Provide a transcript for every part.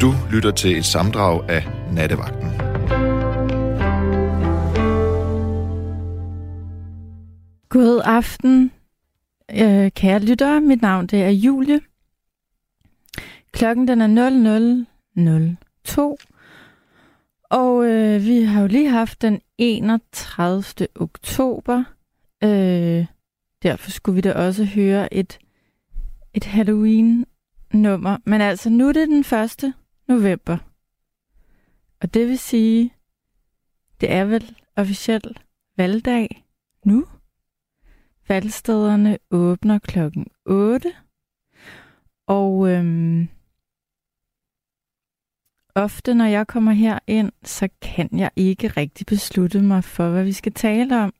Du lytter til et samdrag af Nattevagten. God aften, øh, kære lyttere. Mit navn det er Julie. Klokken den er 00.02. Og øh, vi har jo lige haft den 31. oktober. Øh, derfor skulle vi da også høre et, et Halloween-nummer. Men altså, nu er det den første november. Og det vil sige, det er vel officielt valgdag nu. Valgstederne åbner klokken 8. Og øhm, ofte, når jeg kommer her ind, så kan jeg ikke rigtig beslutte mig for, hvad vi skal tale om.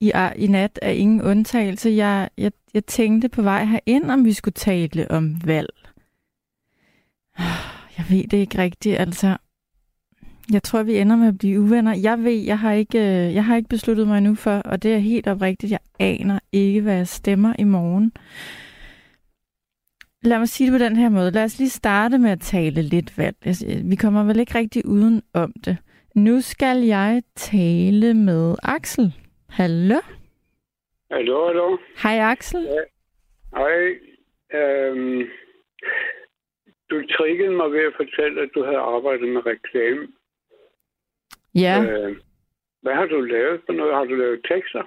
I, i nat er ingen undtagelse. Jeg, jeg, jeg tænkte på vej herind, om vi skulle tale om valg. Jeg ved det ikke rigtigt. Altså, jeg tror, vi ender med at blive uvenner. Jeg ved, jeg har ikke, øh, jeg har ikke besluttet mig nu for, og det er helt oprigtigt. Jeg aner ikke, hvad jeg stemmer i morgen. Lad mig sige det på den her måde. Lad os lige starte med at tale lidt valg. Vi kommer vel ikke rigtig uden om det. Nu skal jeg tale med Axel. Hallo? Hallo, hallo. Hej Axel. Ja. Hej. Øhm, du triggede mig ved at fortælle, at du havde arbejdet med reklame. Ja. Øh, hvad har du lavet for noget? Har du lavet tekster?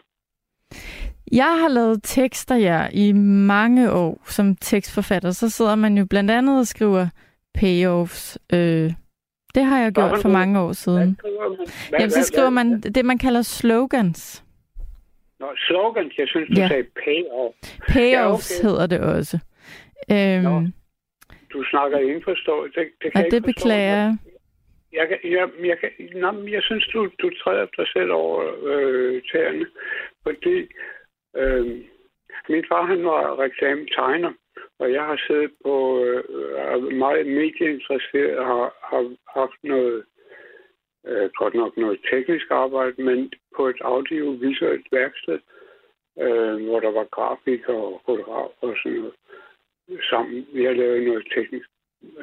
Jeg har lavet tekster, ja, i mange år som tekstforfatter. Så sidder man jo blandt andet og skriver payoffs. Øh, det har jeg gjort for mange år siden. Hvad, Jamen, så skriver man det, man kalder slogans. Nå, slogans. Jeg synes, du ja. sagde payoff. Payoffs ja, okay. hedder det også. Øhm, Nå, du snakker indforstået. Det, det kan ja, det beklager jeg. Jeg, jeg, jeg, jeg, jeg, jeg synes, du, du træder dig selv over øh, tæerne, fordi øh, min far han var reklametegner, og jeg har siddet på øh, meget medieinteresseret og har, har haft noget, øh, godt nok noget teknisk arbejde, men på et audiovisuelt værksted, øh, hvor der var grafik og fotograf og sådan noget sammen. Vi har lavet noget teknisk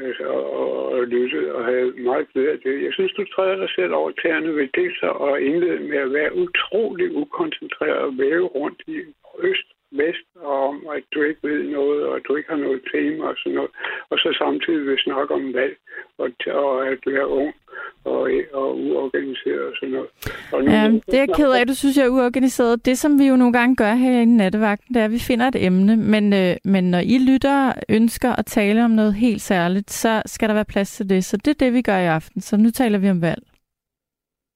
altså, og, og lyttet og havde meget glæde af det. Jeg synes, du træder dig selv over tæerne ved det så og indlede med at være utrolig ukoncentreret og væve rundt i øst, vest, og om, at du ikke ved noget, og du ikke har noget tema og sådan noget. Og så samtidig vil snakke om valg, og, og at du er ung og, og uorganiseret og sådan noget. Og nu, ja, det er jeg ked af, du synes, jeg er uorganiseret. Det, som vi jo nogle gange gør her i nattevagten, det er, at vi finder et emne, men, øh, men når I lytter ønsker at tale om noget helt særligt, så skal der være plads til det. Så det er det, vi gør i aften. Så nu taler vi om valg.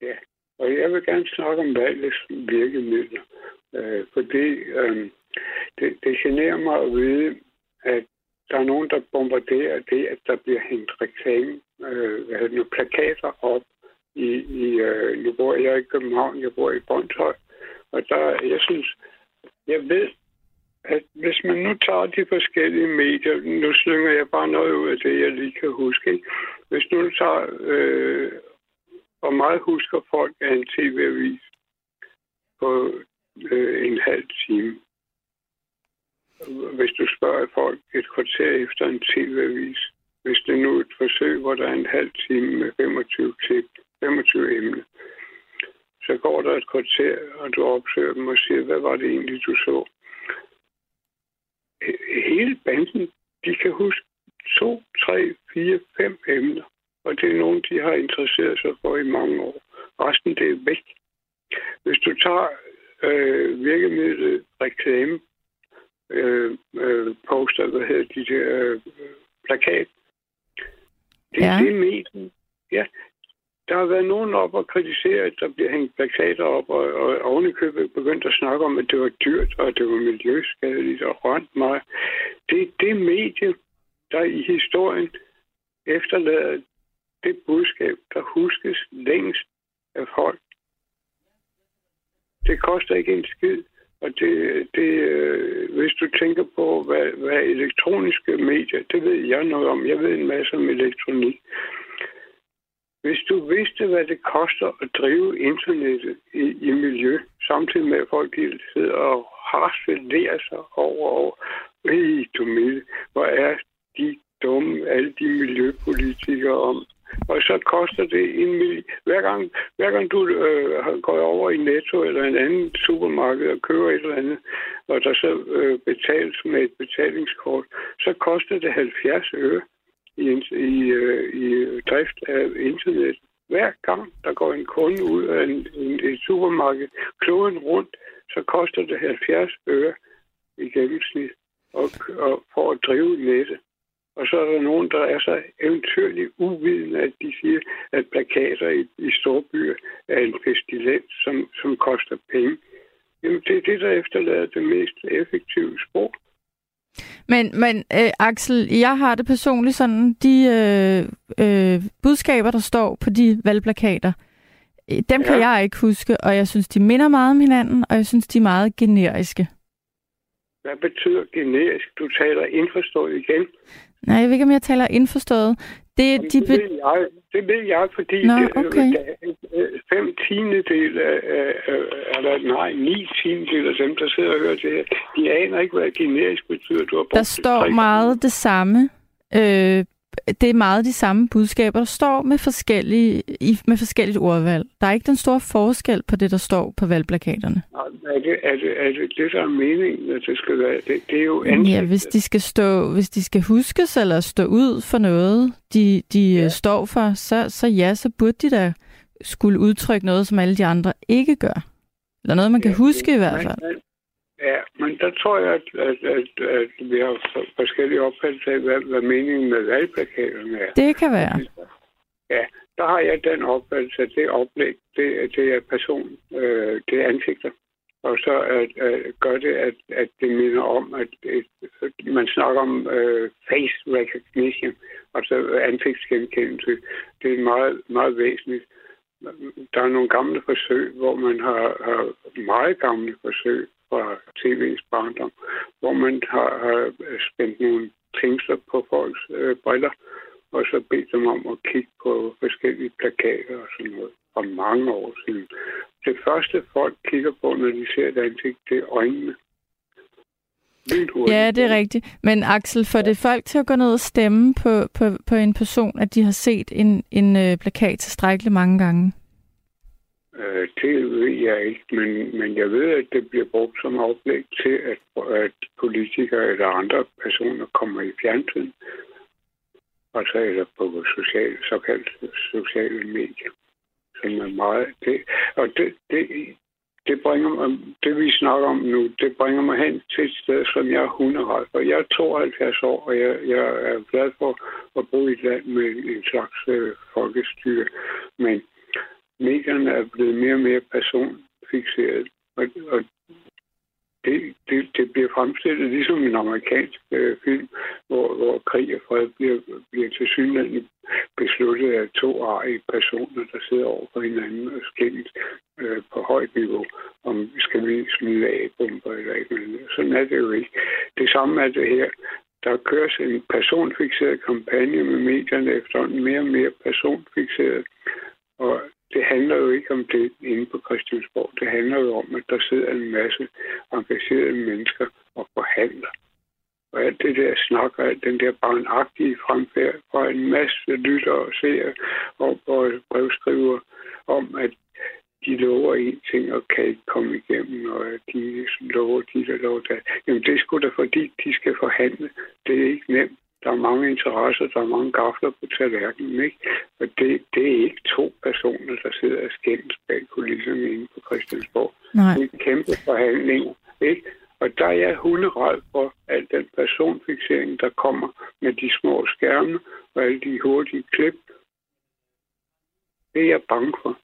Ja, og jeg vil gerne snakke om valgets virkemidler. Øh, fordi øh, det, det generer mig at vide, at der er nogen, der bombarderer det, at der bliver hængt reklame, øh, hvad det nu, plakater op i, i øh, nu bor jeg i København, jeg bor i Brøndshøj, og der, jeg synes, jeg ved, at hvis man nu tager de forskellige medier, nu slynger jeg bare noget ud af det, jeg lige kan huske, ikke? hvis nu tager, øh, hvor meget husker folk af en tv-avis på øh, en halv time, hvis du spørger folk et kvarter efter en tv-avis, hvis det nu er et forsøg, hvor der er en halv time med 25 klip, 25 emne, så går der et kvarter, og du opsøger dem og siger, hvad var det egentlig, du så? Hele banden, de kan huske to, tre, fire, fem emner, og det er nogen, de har interesseret sig for i mange år. Resten, det er væk. Hvis du tager øh, virkemidlet reklame, øh, øh, poster, hvad hedder de der øh, plakat. Det er ja. det medien. Ja, der har været nogen op og kritisere, at der bliver hængt plakater op, og, og ovenikøbet begyndt at snakke om, at det var dyrt, og det var miljøskadeligt og rønt meget. Det er det medie, der i historien efterlader det budskab, der huskes længst af folk. Det koster ikke en skid. Og det, det, øh, hvis du tænker på, hvad, hvad elektroniske medier, det ved jeg noget om. Jeg ved en masse om elektronik. Hvis du vidste, hvad det koster at drive internettet i, i miljø, samtidig med at folk sidder og harcelerer sig over, over hey, du med, hvor er de dumme, alle de miljøpolitikere, om. Og så koster det en million. Hver gang, hver gang du øh, går over i Netto eller en anden supermarked og køber et eller andet, og der så øh, betales med et betalingskort, så koster det 70 øre i, i, øh, i drift af internet. Hver gang der går en kunde ud af en, en, et supermarked, kloden rundt, så koster det 70 øre i gennemsnit og, og for at drive nettet. Og så er der nogen, der er så eventyrligt uvidende, at de siger, at plakater i, i storbyer er en pestilens, som, som koster penge. Jamen, det er det, der efterlader det mest effektive spor. Men, men øh, Axel, jeg har det personligt sådan, de øh, øh, budskaber, der står på de valgplakater, øh, dem ja. kan jeg ikke huske, og jeg synes, de minder meget om hinanden, og jeg synes, de er meget generiske. Hvad betyder generisk? Du taler indforstået igen. Nej, jeg ved ikke, om jeg taler indforstået. Det, de det, ved jeg, det ved jeg, fordi Nå, okay. det, fem tiendedel af, eller nej, ni tiendedel af dem, der sidder og hører det her, de aner ikke, hvad generisk betyder. Du har der står meget det samme. Øh, det er meget de samme budskaber, der står med, forskellige, med forskelligt ordvalg. Der er ikke den store forskel på det, der står på valgplakaterne. Nej, er det, er det, er det, det der er meningen, at det skal være? Det, det er jo ansigtet. Ja, hvis de skal stå, hvis de skal huskes eller stå ud for noget, de, de ja. står for, så, så ja, så burde de da skulle udtrykke noget, som alle de andre ikke gør. Eller noget, man kan ja, huske i hvert fald. Man, Ja, men der tror jeg, at, at, at, at vi har forskellige opfattelser af, hvad, hvad meningen med valgplakaterne er. Det kan være. Ja, der har jeg den opfattelse, at det oplæg, det, det er person, øh, det er ansigter. Og så at, at gør det, at, at det minder om, at et, man snakker om øh, face recognition, altså ansigtsgenkendelse. Det er meget, meget væsentligt. Der er nogle gamle forsøg, hvor man har, har meget gamle forsøg, fra tv's barndom, hvor man har, har spændt nogle tændsler på folks øh, briller, og så bedt dem om at kigge på forskellige plakater og sådan noget for mange år siden. Det første folk kigger på, når de ser et ansigt, det er øjnene. Ja, det er rigtigt. Men Axel, får det folk til at gå ned og stemme på, på, på en person, at de har set en, en øh, plakat tilstrækkeligt mange gange? Øh, det ved jeg ikke, men, men jeg ved, at det bliver brugt som oplæg til, at, at politikere eller andre personer kommer i fjernsyn, så eller på sociale, såkaldte sociale medier, som er meget... Det, og det, det, det bringer mig, det vi snakker om nu, det bringer mig hen til et sted, som jeg er hunderet. Og jeg er 72 år, og jeg, jeg er glad for at bo i et land med en slags øh, folkestyre. Men medierne er blevet mere og mere personfixeret. Og, og det, det, det bliver fremstillet ligesom en amerikansk øh, film, hvor, hvor krig og fred bliver, bliver til synligheden besluttet af to arige personer, der sidder over for hinanden og skændes øh, på højt niveau, om skal vi smide A-bomber eller ikke. Sådan er det jo ikke. Det samme er det her. Der køres en personfixeret kampagne med medierne efterhånden mere og mere personfixeret. Og det handler jo ikke om det inde på Christiansborg. Det handler jo om, at der sidder en masse engagerede mennesker og forhandler. Og alt det der snakker, den der barnagtige fremfærd fra en masse lytter og ser og, og brevskriver om, at de lover en ting og kan ikke komme igennem, og at de ligesom lover de der lover der. Jamen det er sgu da fordi, de skal forhandle. Det er ikke nemt. Der er mange interesser, der er mange gafler på tallerkenen, ikke? Og det, det er ikke to personer, der sidder og skændes bag kulisserne inde på Christiansborg. Nej. Det er en kæmpe forhandling, ikke? Og der er jeg hunderad for al den personfixering, der kommer med de små skærme og alle de hurtige klip. Det er jeg bange for.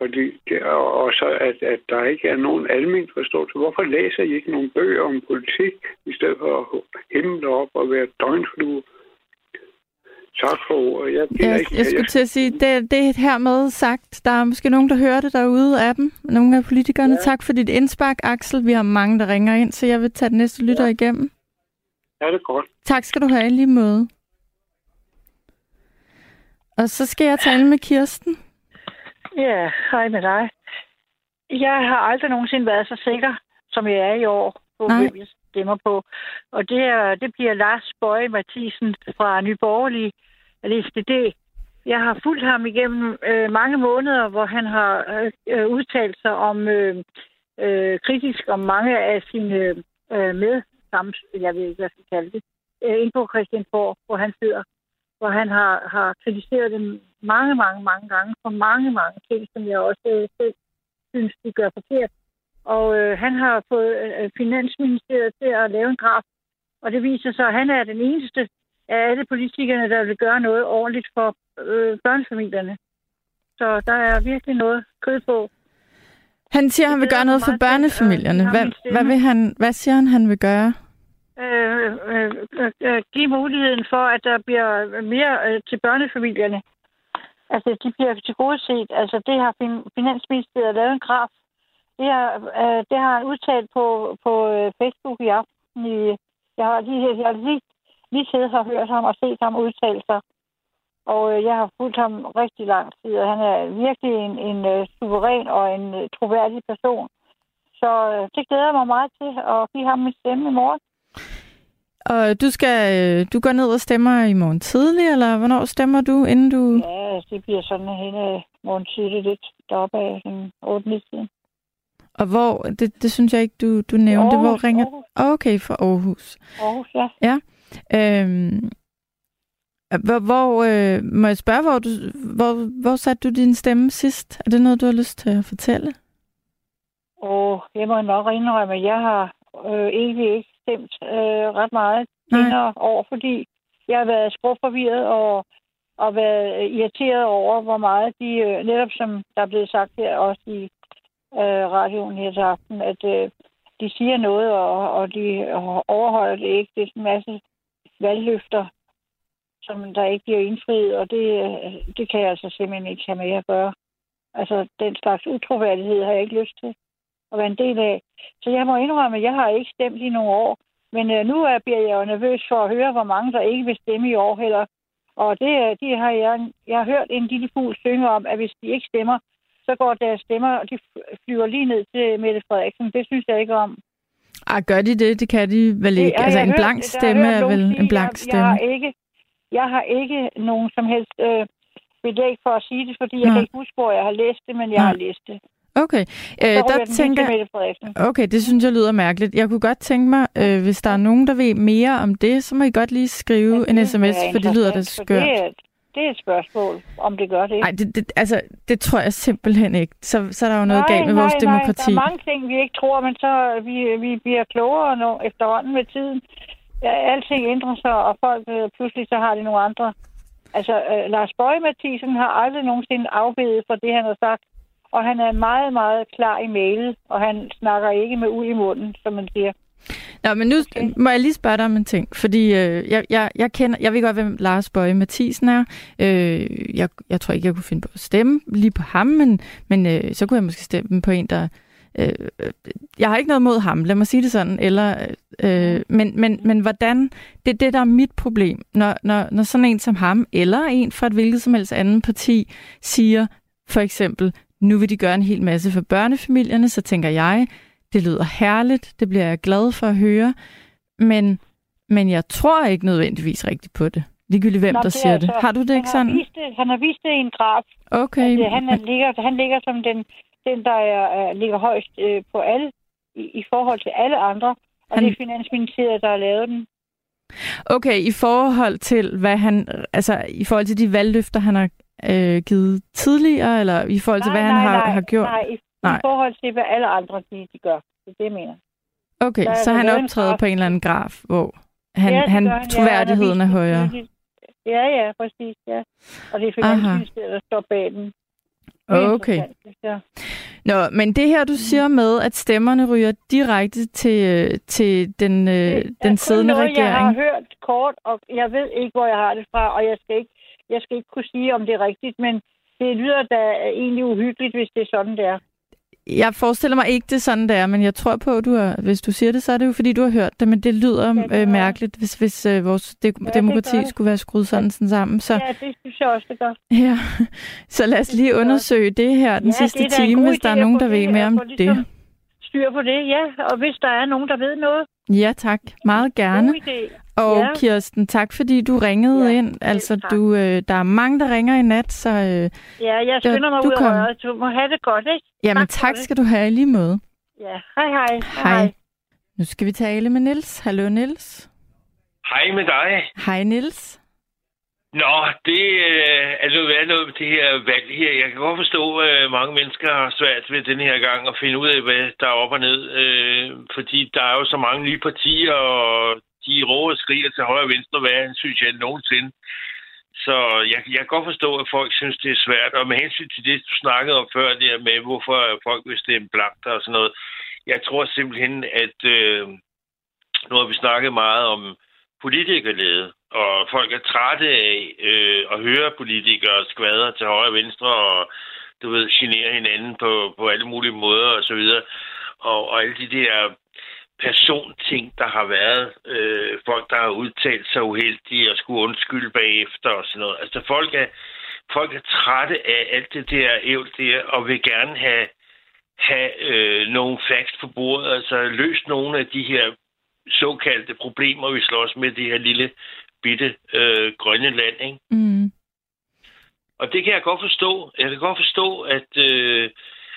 Fordi det er også, at, at der ikke er nogen almindelig forståelse. Hvorfor læser I ikke nogen bøger om politik, i stedet for at himle op og være døgnflue? Tak for ordet. Jeg, jeg, ikke, jeg skulle til at sige, det, det er hermed sagt. Der er måske nogen, der hører det derude af dem. Nogle af politikerne. Ja. Tak for dit indspark, Axel. Vi har mange, der ringer ind, så jeg vil tage den næste lytter ja. igennem. Ja, det er godt. Tak skal du have lige måde. Og så skal jeg tale med Kirsten. Ja, hej med dig. Jeg har aldrig nogensinde været så sikker, som jeg er i år, på Nej. hvem jeg stemmer på. Og det, er, det bliver Lars Bøje Mathisen fra Nyborgerlige. det. Jeg har fulgt ham igennem øh, mange måneder, hvor han har øh, udtalt sig om øh, øh, kritisk om mange af sine øh, med, jeg ved ikke, hvad jeg skal kalde det, øh, ind på Christiansborg, hvor han sidder, hvor han har, har kritiseret dem mange, mange, mange gange for mange, mange ting, som jeg også øh, selv synes, de gør forkert. Og øh, han har fået øh, Finansministeriet til at lave en graf, og det viser sig, at han er den eneste af alle politikerne, der vil gøre noget ordentligt for øh, børnefamilierne. Så der er virkelig noget kød på. Han siger, at han vil gøre noget for børnefamilierne. Hvad, hvad, vil han, hvad siger han, han vil gøre? Øh, øh, øh, give muligheden for, at der bliver mere øh, til børnefamilierne. Altså, de bliver til gode set. Altså, det har Finansministeriet lavet en graf. Det har, øh, det har han udtalt på, på øh, Facebook i aften. I, jeg har lige, jeg har lige, lige siddet og hørt ham og set ham udtale sig. Og øh, jeg har fulgt ham rigtig lang tid, og han er virkelig en, en uh, suveræn og en uh, troværdig person. Så uh, det glæder mig meget til at give ham min stemme i morgen. Og du skal du går ned og stemmer i morgen tidlig, eller hvornår stemmer du, inden du... Ja, det bliver sådan hen morgen tidlig lidt deroppe af sådan 8 tiden. Og hvor, det, det synes jeg ikke, du, du nævnte, Aarhus, hvor ringer... Aarhus. Okay, for Aarhus. Aarhus, ja. Ja. Øhm, hvor, hvor øh, må jeg spørge, hvor, du, hvor, hvor satte du din stemme sidst? Er det noget, du har lyst til at fortælle? Og jeg må nok indrømme, at jeg har øh, egentlig ikke stemt øh, ret meget senere år, fordi jeg har været sprogforvirret og, og været øh, irriteret over, hvor meget de, øh, netop som der er blevet sagt her også i øh, radioen her til aften, at øh, de siger noget, og, og de overholder det ikke. Det er en masse valgløfter, som der ikke bliver indfriet, og det, øh, det kan jeg altså simpelthen ikke have med at gøre. Altså, den slags utroværdighed har jeg ikke lyst til at være en del af. Så jeg må indrømme, at jeg har ikke stemt i nogle år. Men øh, nu er, bliver jeg jo nervøs for at høre, hvor mange der ikke vil stemme i år heller. Og det, det har jeg, jeg har hørt en lille fugl synge om, at hvis de ikke stemmer, så går deres stemmer, og de flyver lige ned til Mette Frederiksen. Det synes jeg ikke om. Ah, gør de det? Det kan de vel ikke. Det, altså, en blank stemme er vel en blank stemme. Jeg har ikke, jeg har ikke nogen som helst øh, belæg for at sige det, fordi jeg kan ikke huske, hvor jeg har læst det, men jeg Nej. har læst det. Okay, øh, der tænker Okay, det synes jeg lyder mærkeligt. Jeg kunne godt tænke mig, øh, hvis der er nogen, der ved mere om det, så må I godt lige skrive ja, en sms, for det lyder da skørt. Det er, det er et spørgsmål, om det gør det. Nej, det, det, altså, det tror jeg simpelthen ikke. Så, så er der jo noget nej, galt med nej, vores nej, demokrati. der er mange ting, vi ikke tror, men så vi, vi bliver klogere nu, efterhånden med tiden ja, alting ændrer sig, og folk øh, pludselig så har de nogle andre. Altså, øh, Lars Bøge Mathisen har aldrig nogensinde afbedet for det, han har sagt. Og han er meget, meget klar i mailet, og han snakker ikke med ud i munden, som man siger. Nå, men nu okay. må jeg lige spørge dig om en ting, fordi øh, jeg, jeg, jeg kender, jeg ved godt, hvem Lars Bøje Mathisen er. Øh, jeg, jeg tror ikke, jeg kunne finde på at stemme lige på ham, men, men øh, så kunne jeg måske stemme på en, der, Øh, jeg har ikke noget mod ham, lad mig sige det sådan. Eller, øh, men, men, men hvordan, det er det, der er mit problem. Når, når, når sådan en som ham, eller en fra et hvilket som helst andet parti, siger for eksempel, nu vil de gøre en hel masse for børnefamilierne, så tænker jeg, det lyder herligt, det bliver jeg glad for at høre, men, men jeg tror ikke nødvendigvis rigtigt på det. Ligegyldigt hvem, Nå, der siger altså, det. Har du det ikke sådan? Vist det, han har vist det i en graf. Okay. Altså, han, er, ligger, han ligger som den den, der er, er, ligger højst øh, på alle, i, i forhold til alle andre, og han... det er Finansministeriet, der har lavet den. Okay, i forhold til, hvad han, altså i forhold til de valgløfter, han har øh, givet tidligere, eller i forhold til, nej, hvad nej, han har, nej, har gjort? Nej, i, nej, i forhold til, hvad alle andre de, de gør. Det er det, jeg mener. Okay, der så han optræder på en eller anden graf, hvor han, ja, han, han troværdigheden ja, er højere. Ja, ja, præcis, ja. Og det er Finansministeriet, der står bag den. Okay. Nå, men det her, du mm. siger med, at stemmerne ryger direkte til, til den, øh, den siddende noget, regering. jeg har hørt kort, og jeg ved ikke, hvor jeg har det fra, og jeg skal ikke, jeg skal ikke kunne sige, om det er rigtigt, men det lyder da egentlig uhyggeligt, hvis det er sådan, det er. Jeg forestiller mig ikke, det sådan, det er, men jeg tror på, at du har, hvis du siger det, så er det jo, fordi du har hørt det, men det lyder ja, øh, mærkeligt, hvis, hvis øh, vores de- ja, demokrati skulle være skruet sådan, sådan sammen. Så, ja, det synes jeg også, det gør. Ja, så lad os lige undersøge det her den ja, sidste time, hvis der er nogen, der ved mere om det. Ligesom styr på det, ja. Og hvis der er nogen, der ved noget, Ja, tak. Meget gerne. God idé. Og Ja. Kirsten, tak fordi du ringede Ja, ind. Altså, tak. du, øh, der er mange, der ringer i nat, så øh, Ja, jeg skynder mig du ud af kom. røret. Du må have det godt, ikke? jamen, Tak tak det. skal du have i lige måde. Ja, hej hej. Hej. Nu skal vi tale med Nils. Hallo, Nils. Hej med dig. Hej, Nils. Nå, det øh, altså, er jo været noget med det her valg her. Jeg kan godt forstå, at øh, mange mennesker har svært ved den her gang at finde ud af, hvad der er op og ned. Øh, fordi der er jo så mange nye partier, og de råber og skriger til højre og venstre, hvad synes jeg nogensinde. Så jeg, jeg kan godt forstå, at folk synes, det er svært. Og med hensyn til det, du snakkede om før, det her med, hvorfor folk vil stemme blankt og sådan noget. Jeg tror simpelthen, at øh, nu har vi snakket meget om politikerlede, og folk er trætte af øh, at høre politikere skvader til højre og venstre, og du ved, genere hinanden på, på alle mulige måder og så videre. Og, og alle de der personting, der har været. Øh, folk, der har udtalt sig uheldige og skulle undskylde bagefter og sådan noget. Altså folk er, folk er trætte af alt det der ævl der, og vil gerne have, have øh, nogle facts på bordet, altså løst nogle af de her såkaldte problemer, vi slås med det her lille bitte øh, grønne land. Ikke? Mm. Og det kan jeg godt forstå. Jeg kan godt forstå, at, øh,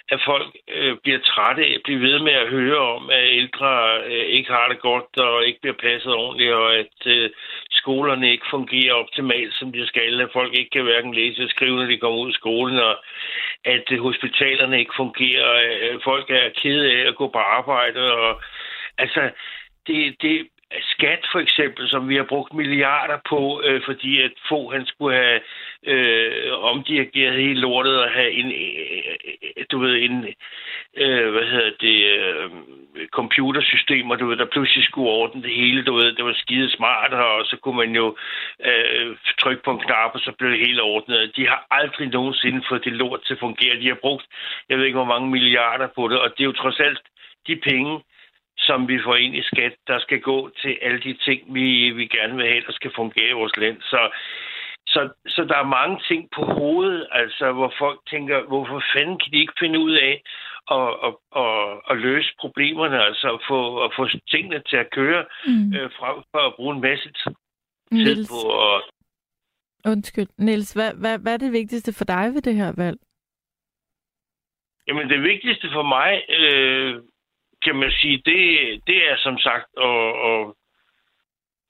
at folk øh, bliver trætte af at blive ved med at høre om, at ældre øh, ikke har det godt og ikke bliver passet ordentligt, og at øh, skolerne ikke fungerer optimalt, som de skal, at folk ikke kan hverken læse og skrive, når de kommer ud af skolen, og at øh, hospitalerne ikke fungerer, og øh, folk er kede af at gå på arbejde, og altså, det, det, skat for eksempel, som vi har brugt milliarder på, øh, fordi at få han skulle have øh, omdirigeret hele lortet og have en, øh, du ved, en, øh, hvad hedder det, øh, computersystemer, du ved, der pludselig skulle ordne det hele, du ved, det var skide smart, og så kunne man jo øh, trykke på en knap, og så blev det hele ordnet. De har aldrig nogensinde fået det lort til at fungere. De har brugt, jeg ved ikke, hvor mange milliarder på det, og det er jo trods alt de penge, som vi får ind i skat, der skal gå til alle de ting, vi, vi gerne vil have, der skal fungere i vores land. Så, så, så der er mange ting på hovedet, altså hvor folk tænker, hvorfor fanden kan de ikke finde ud af at, at, at, at løse problemerne, altså at få, at få tingene til at køre, Mm. øh, frem for at bruge en masse tid Niels, på at undskyld. Niels, hvad, hvad, hvad er det vigtigste for dig ved det her valg? Jamen det vigtigste for mig, øh, kan man sige, det, det er som sagt at, at,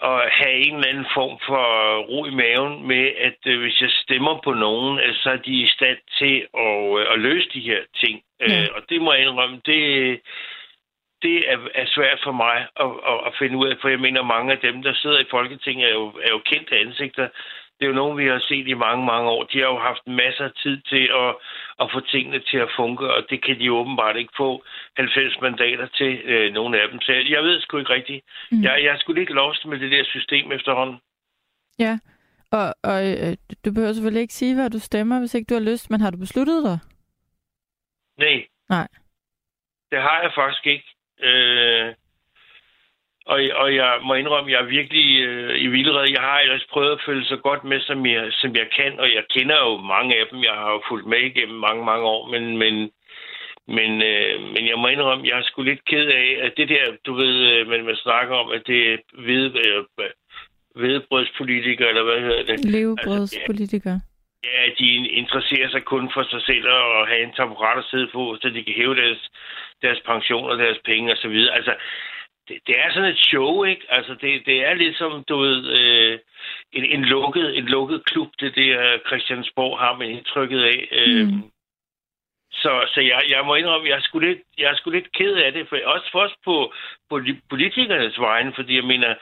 at have en eller anden form for ro i maven med, at øh, hvis jeg stemmer på nogen, så er de i stand til at, øh, at løse de her ting. Ja. Øh, og det må jeg indrømme, det, det er, er svært for mig at, at, at finde ud af, for jeg mener, mange af dem, der sidder i Folketinget, er jo, er jo kendte ansigter. Det er jo nogen, vi har set i mange, mange år. De har jo haft masser af tid til at, at få tingene til at funke, og det kan de åbenbart ikke få 90 mandater til, øh, nogle af dem. Så jeg ved sgu ikke rigtigt. Mm. Mm. Jeg, jeg er sgu lidt lost med det der system efterhånden. Ja, og, og øh, du behøver selvfølgelig ikke sige, hvad du stemmer, hvis ikke du har lyst, men har du besluttet dig? Nej. Nej. Det har jeg faktisk ikke. Øh, og, og jeg må indrømme, at jeg er virkelig øh, i vildred. Jeg har ellers prøvet at følge så godt med, som jeg, som jeg kan, og jeg kender jo mange af dem. Jeg har jo fulgt med igennem mange, mange år, men, men, men, øh, men jeg må indrømme, jeg er sgu lidt ked af, at det der, du ved, øh, man, man snakker om, at det er ved, øh, vedbrødspolitikere, eller hvad hedder det? Levebrødspolitiker. Ja, de interesserer sig kun for sig selv og have en taburet at sidde på, så de kan hæve deres, deres pension og deres penge osv. Altså, det, det er sådan et show, ikke? Altså, det, det er ligesom, du ved, øh, en, en, lukket, en lukket klub, det der Christiansborg har man indtrykket af. Øh, Mm. Så, så jeg, jeg må indrømme, jeg er sgu lidt, jeg er sgu lidt ked af det, for også først på, på politikernes vegne, fordi jeg mener, øh,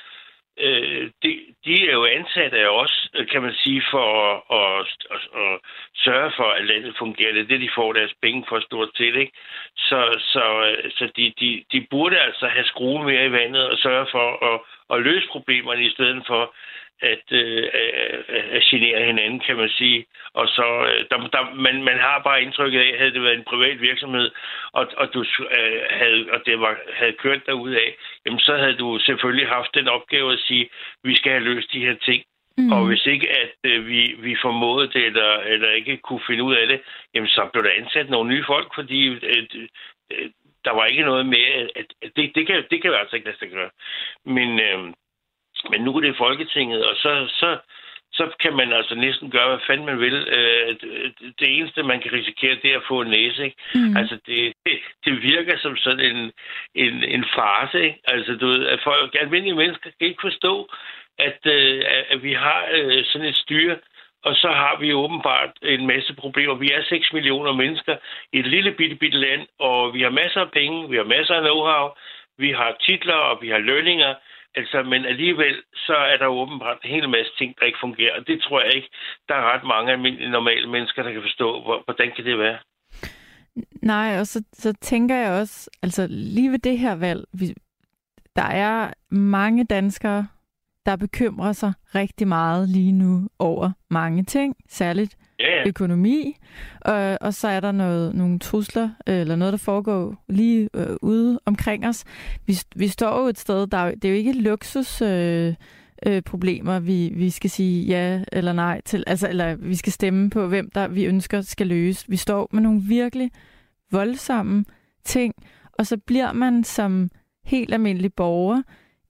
Øh, de, de er jo ansat af os, øh, kan man sige, for at, at, at, at sørge for, at landet fungerer. Det er det, de får deres penge for stort set, ikke? Så, så, øh, så de, de, de burde altså have skruen mere i vandet og sørge for at, at løse problemerne, i stedet for at, øh, at, at genere hinanden, kan man sige. Og så, øh, der, der, man, man har bare indtrykket af, at havde det været en privat virksomhed, og, og du øh, havde, og det var, havde kørt derude af, jamen så havde du selvfølgelig haft den opgave at sige, vi skal have løst de her ting. Mm. Og hvis ikke, at øh, vi, vi formåede det, eller, eller ikke kunne finde ud af det, jamen så blev der ansat nogle nye folk, fordi øh, øh, der var ikke noget med, at, at det, det, kan, det kan altså ikke lade sig gøre. Men, øh, men nu er det Folketinget, og så, så, så kan man altså næsten gøre, hvad fanden man vil. Øh, det eneste, man kan risikere, det er at få en næse. Ikke? Mm. Altså, det, det, det virker som sådan en, en, en farse. Ikke? Altså, du ved, at folk, almindelige mennesker kan ikke forstå, at, øh, at vi har øh, sådan et styre, og så har vi åbenbart en masse problemer. Vi er 6 millioner mennesker i et lille bitte, bitte land, og vi har masser af penge, vi har masser af know-how, vi har titler, og vi har lønninger, Altså, men alligevel, så er der åbenbart en hel masse ting, der ikke fungerer. Og det tror jeg ikke, der er ret mange almindelige normale mennesker, der kan forstå. Hvordan kan det være? Nej, og så, så tænker jeg også, altså lige ved det her valg, vi, der er mange danskere, der bekymrer sig rigtig meget lige nu over mange ting, særligt ja, ja. økonomi, og, og så er der noget, nogle trusler, øh, eller noget, der foregår lige øh, ude omkring os. Vi, vi står jo et sted, der det er jo ikke luksus... Øh, øh, problemer, vi, vi skal sige ja eller nej til, altså, eller vi skal stemme på, hvem der vi ønsker skal løse. Vi står med nogle virkelig voldsomme ting, og så bliver man som helt almindelig borger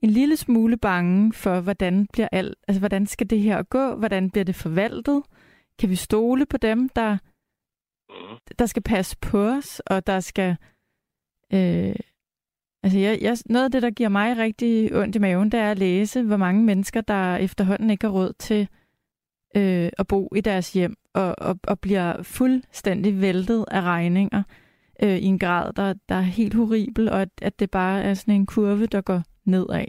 en lille smule bange for, hvordan bliver alt, altså hvordan skal det her gå, hvordan bliver det forvaltet, kan vi stole på dem, der, mm. der skal passe på os, og der skal... Øh, altså, jeg, jeg, noget af det, der giver mig rigtig ondt i maven, det er at læse, hvor mange mennesker, der efterhånden ikke har råd til øh, at bo i deres hjem, og, og, og bliver fuldstændig væltet af regninger øh, i en grad, der, der er helt horribel, og at, at det bare er sådan en kurve, der går nedad.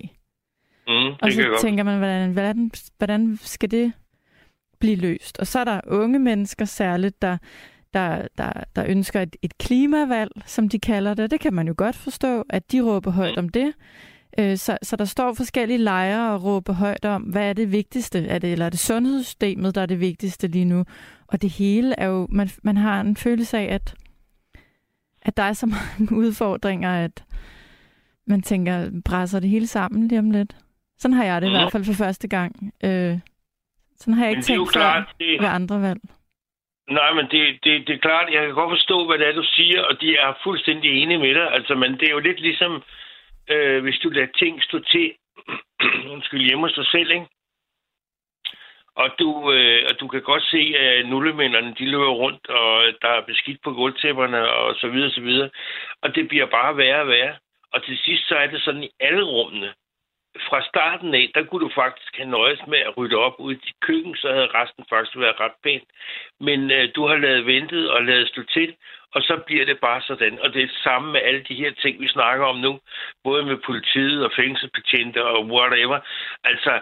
Mm, og så tænker man, hvordan, hvordan, hvordan skal det blive løst. Og så er der unge mennesker særligt, der, der, der, der ønsker et, et klimavalg, som de kalder det. Det kan man jo godt forstå, at de råber højt om det. Øh, så, så der står forskellige lejre og råber højt om, hvad er det vigtigste? Er det, eller er det sundhedssystemet, der er det vigtigste lige nu? Og det hele er jo, man, man har en følelse af, at, at der er så mange udfordringer, at man tænker, brænder det hele sammen lige om lidt. Sådan har jeg det i hvert fald for første gang. Øh, sådan har jeg ikke tænkt klart, det... ved andre valg. Nej, men det, det, det er klart, jeg kan godt forstå, hvad det er, du siger, og de er fuldstændig enige med dig. Altså, men det er jo lidt ligesom, øh, hvis du lader ting stå til, undskyld, hjemme hos dig selv, ikke? Og du, øh, og du kan godt se, at nullemænderne, de løber rundt, og der er beskidt på gulvtæpperne, og så videre, så videre. Og det bliver bare værre og værre. Og til sidst, så er det sådan i alle rummene fra starten af, der kunne du faktisk have nøjes med at rydde op ud i køkken, så havde resten faktisk været ret pænt. Men øh, du har lavet ventet og lavet stå til, og så bliver det bare sådan. Og det er det samme med alle de her ting, vi snakker om nu, både med politiet og fængselsbetjente og whatever. Altså,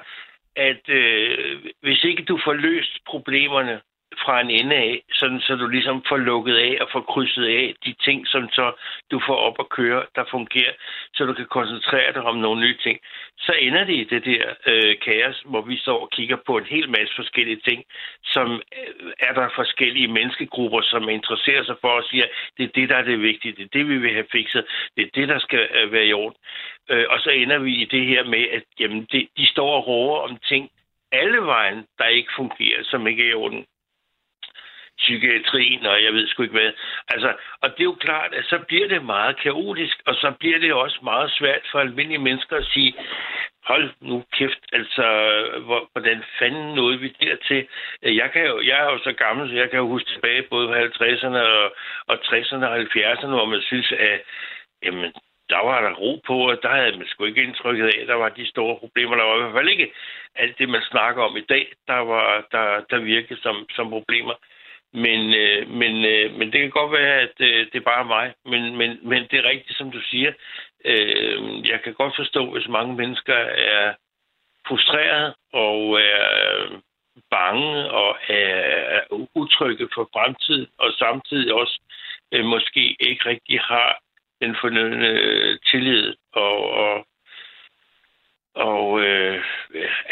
at øh, hvis ikke du får løst problemerne, fra en ende af, sådan så du ligesom får lukket af og får krydset af de ting, som så du får op at køre, der fungerer, så du kan koncentrere dig om nogle nye ting. Så ender det i det der øh, kaos, hvor vi står og kigger på en hel masse forskellige ting, som øh, er der forskellige menneskegrupper, som interesserer sig for og siger, det er det, der er det vigtige, det er det, vi vil have fikset, det er det, der skal øh, være i orden. Øh, og så ender vi i det her med, at jamen, det, de står og råber om ting, alle vejen, der ikke fungerer, som ikke er i orden psykiatrien, og jeg ved sgu ikke hvad. Altså, og det er jo klart, at så bliver det meget kaotisk, og så bliver det også meget svært for almindelige mennesker at sige, hold nu kæft, altså, hvor, hvordan fanden nåede vi dertil? Jeg, kan jo, jeg er jo så gammel, så jeg kan jo huske tilbage både på 50'erne og, og 60'erne og 70'erne, hvor man synes, at jamen, der var der ro på, og der havde man sgu ikke indtrykket af, at der var de store problemer. Der var i hvert fald ikke alt det, man snakker om i dag, der, var, der, der virkede som, som problemer. Men, øh, men, øh, men det kan godt være, at øh, det er bare mig. Men, men, men det er rigtigt, som du siger. Øh, jeg kan godt forstå, hvis mange mennesker er frustreret og er øh, bange og er utrygge for fremtiden, og samtidig også øh, måske ikke rigtig har den fornødne øh, tillid og, og og øh,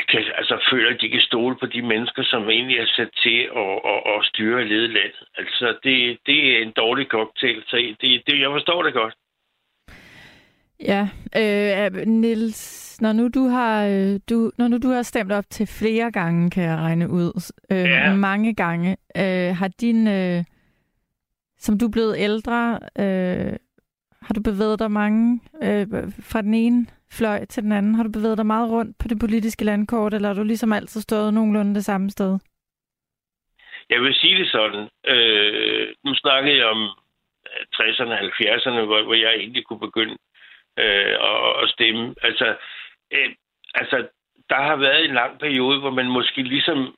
kan, altså føler, at de kan stole på de mennesker, som egentlig er sat til at, at, at styre og lede landet. Altså, det, det er en dårlig cocktail, så det, det, jeg forstår det godt. Ja, øh, Nils, når nu du har øh, du, når nu du har stemt op til flere gange, kan jeg regne ud, øh, ja. mange gange, øh, har din, øh, som du er blevet ældre, øh, har du bevæget dig mange øh, fra den ene fløj til den anden? Har du bevæget dig meget rundt på det politiske landkort, eller har du ligesom altid stået nogenlunde det samme sted? Jeg vil sige det sådan. Øh, nu snakkede jeg om 60'erne og 70'erne, hvor, hvor jeg egentlig kunne begynde øh, at, at stemme. Altså, øh, altså, der har været en lang periode, hvor man måske ligesom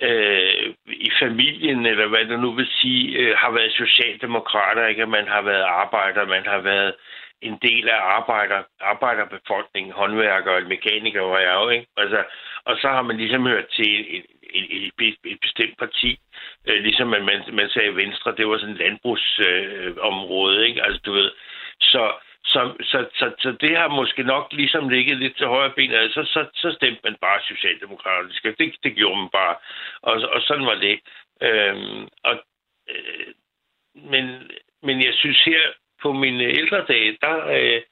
øh, i familien, eller hvad det nu vil sige, øh, har været socialdemokrater, ikke? Man har været arbejder, man har været en del af arbejder, arbejderbefolkningen, håndværkere og mekanikere var jeg jo, ikke? Altså, og så har man ligesom hørt til et, et, et, et bestemt parti, øh, ligesom man, man, man sagde Venstre, det var sådan et landbrugsområde, øh, ikke? Altså, du ved, så, så, så, så, så det har måske nok ligesom ligget lidt til højre ben, altså så, så stemte man bare socialdemokratisk. Det, det gjorde man bare. Og, og sådan var det. Øhm, og, øh, men, men jeg synes her på mine ældre dage, der, øh,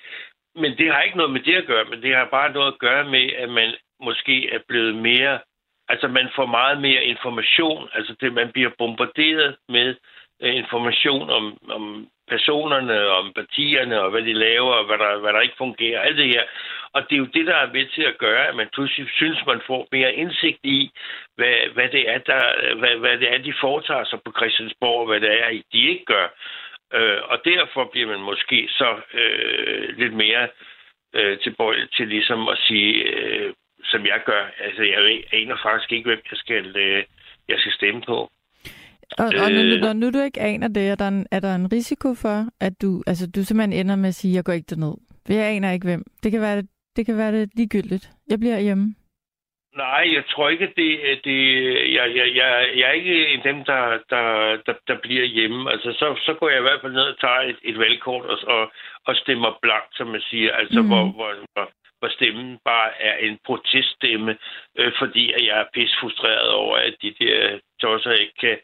men det har ikke noget med det at gøre, men det har bare noget at gøre med, at man måske er blevet mere, altså man får meget mere information, altså det, man bliver bombarderet med Øh, information om, om personerne, om partierne, og hvad de laver, og hvad der, hvad der ikke fungerer, alt det her. Og det er jo det, der er med til at gøre, at man pludselig synes, man får mere indsigt i, hvad, hvad, det, er, der, hvad, hvad det er, de foretager sig på Christiansborg, og hvad det er, de ikke gør. Øh, og derfor bliver man måske så øh, lidt mere øh, tilbøjelig til ligesom at sige, øh, som jeg gør. Altså, jeg aner faktisk ikke, hvem jeg skal, øh, jeg skal stemme på. Og, og når, øh. når nu du ikke aner det, er der, en, er der en risiko for, at du, altså, du simpelthen ender med at sige, jeg går ikke derned? Jeg aner ikke hvem. Det kan være, det kan være det ligegyldigt. Jeg bliver hjemme. Nej, jeg tror ikke, at det, det jeg, jeg, jeg, jeg er ikke en dem, der, der, der, der bliver hjemme. Altså, så, så går jeg i hvert fald ned og tager et, et valgkort og, og, og stemmer blankt, som man siger. Altså, mm. hvor, hvor, hvor, hvor stemmen bare er en proteststemme, øh, fordi at jeg er pis frustreret over, at de der tosser ikke kan,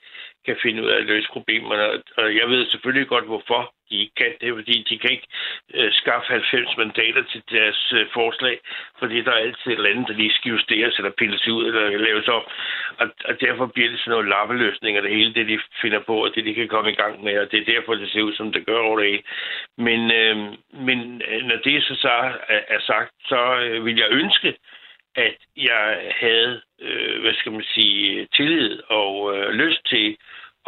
kan finde ud af at løse problemerne. Og jeg ved selvfølgelig godt, hvorfor de ikke kan det, fordi de kan ikke øh, skaffe 90 mandater til deres øh, forslag, fordi der er altid et eller andet, der lige skal justeres eller pilles ud eller laves op. Og, og derfor bliver det sådan nogle lappeløsninger, det hele det, de finder på, og det, de kan komme i gang med, og det er derfor, det ser ud, som det gør over det hele. Men, øh, men øh, når det så, så er, er sagt, så øh, vil jeg ønske, at jeg havde, øh, hvad skal man sige, tillid og øh, lyst til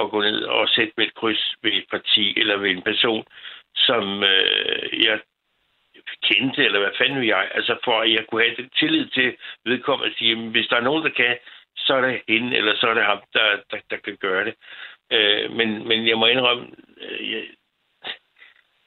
at gå ned og sætte mit et kryds ved et parti eller ved en person, som øh, jeg kendte, eller hvad fanden jeg, altså for at jeg kunne have tillid til vedkommende at sige, hvis der er nogen, der kan, så er det hende, eller så er det ham, der, der, der kan gøre det. Øh, men, men jeg må indrømme, øh, jeg,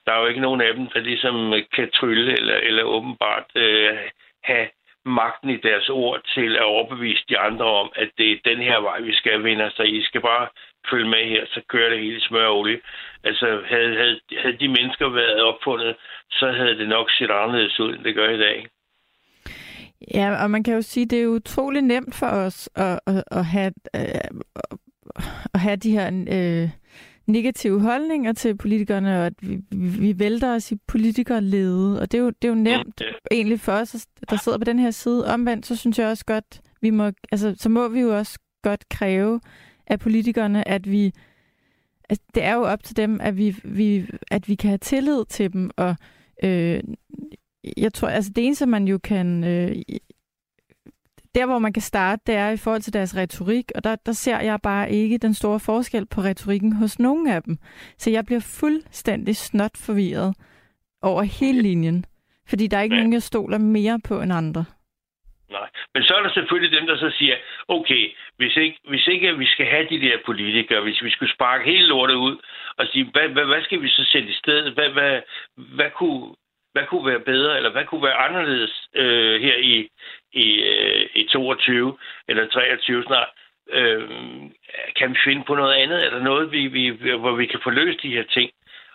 der er jo ikke nogen af dem, der ligesom kan trylle, eller, eller åbenbart øh, have magten i deres ord til at overbevise de andre om, at det er den her vej, vi skal vinde sig I skal bare følge med her, så kører det hele smør og olie. Altså, havde, havde, havde de mennesker været opfundet, så havde det nok set anderledes ud, end det gør i dag. Ja, og man kan jo sige, det er utrolig nemt for os at, at, at, have, øh, at have de her øh, negative holdninger til politikerne, og at vi, vi vælter os i politikerlede. Og det er jo, det er jo nemt mm, egentlig for os, der sidder på den her side. Omvendt, så synes jeg også godt, vi må, altså, så må vi jo også godt kræve af politikerne, at vi at det er jo op til dem, at vi, vi, at vi kan have tillid til dem, og øh, jeg tror, altså det eneste, man jo kan, øh, der hvor man kan starte, det er i forhold til deres retorik, og der, der ser jeg bare ikke den store forskel på retorikken hos nogen af dem. Så jeg bliver fuldstændig snot forvirret over hele linjen, fordi der er ikke ja. nogen, jeg stoler mere på end andre. Nej, men så er der selvfølgelig dem, der så siger, okay, hvis ikke, hvis ikke vi skal have de der politikere, hvis vi skulle sparke hele lortet ud og sige, hvad, hvad, hvad skal vi så sætte i stedet? Hvad, hvad, hvad, kunne, hvad kunne være bedre, eller hvad kunne være anderledes øh, her i, i, øh, i 22 eller 23 snart? Øh, kan vi finde på noget andet? Er der noget, vi, vi, hvor vi kan få løst de her ting?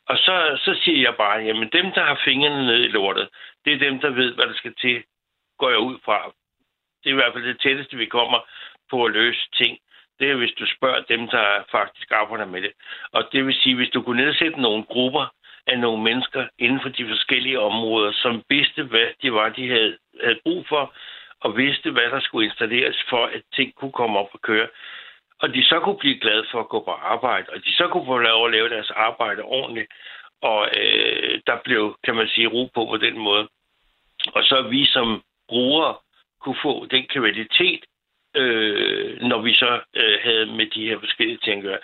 Og så, så siger jeg bare, jamen dem, der har fingrene ned i lortet, det er dem, der ved, hvad der skal til, går jeg ud fra. Det er i hvert fald det tætteste, vi kommer på at løse ting. Det er, hvis du spørger dem, der faktisk arbejder med det. Og det vil sige, hvis du kunne nedsætte nogle grupper af nogle mennesker inden for de forskellige områder, som vidste, hvad det var, de havde, havde brug for, og vidste, hvad der skulle installeres for, at ting kunne komme op og køre. Og de så kunne blive glade for at gå på arbejde, og de så kunne få lov at lave deres arbejde ordentligt, og øh, der blev, kan man sige, ro på på den måde. Og så vi som brugere kunne få den kvalitet, øh, når vi så øh, havde med de her forskellige ting at gøre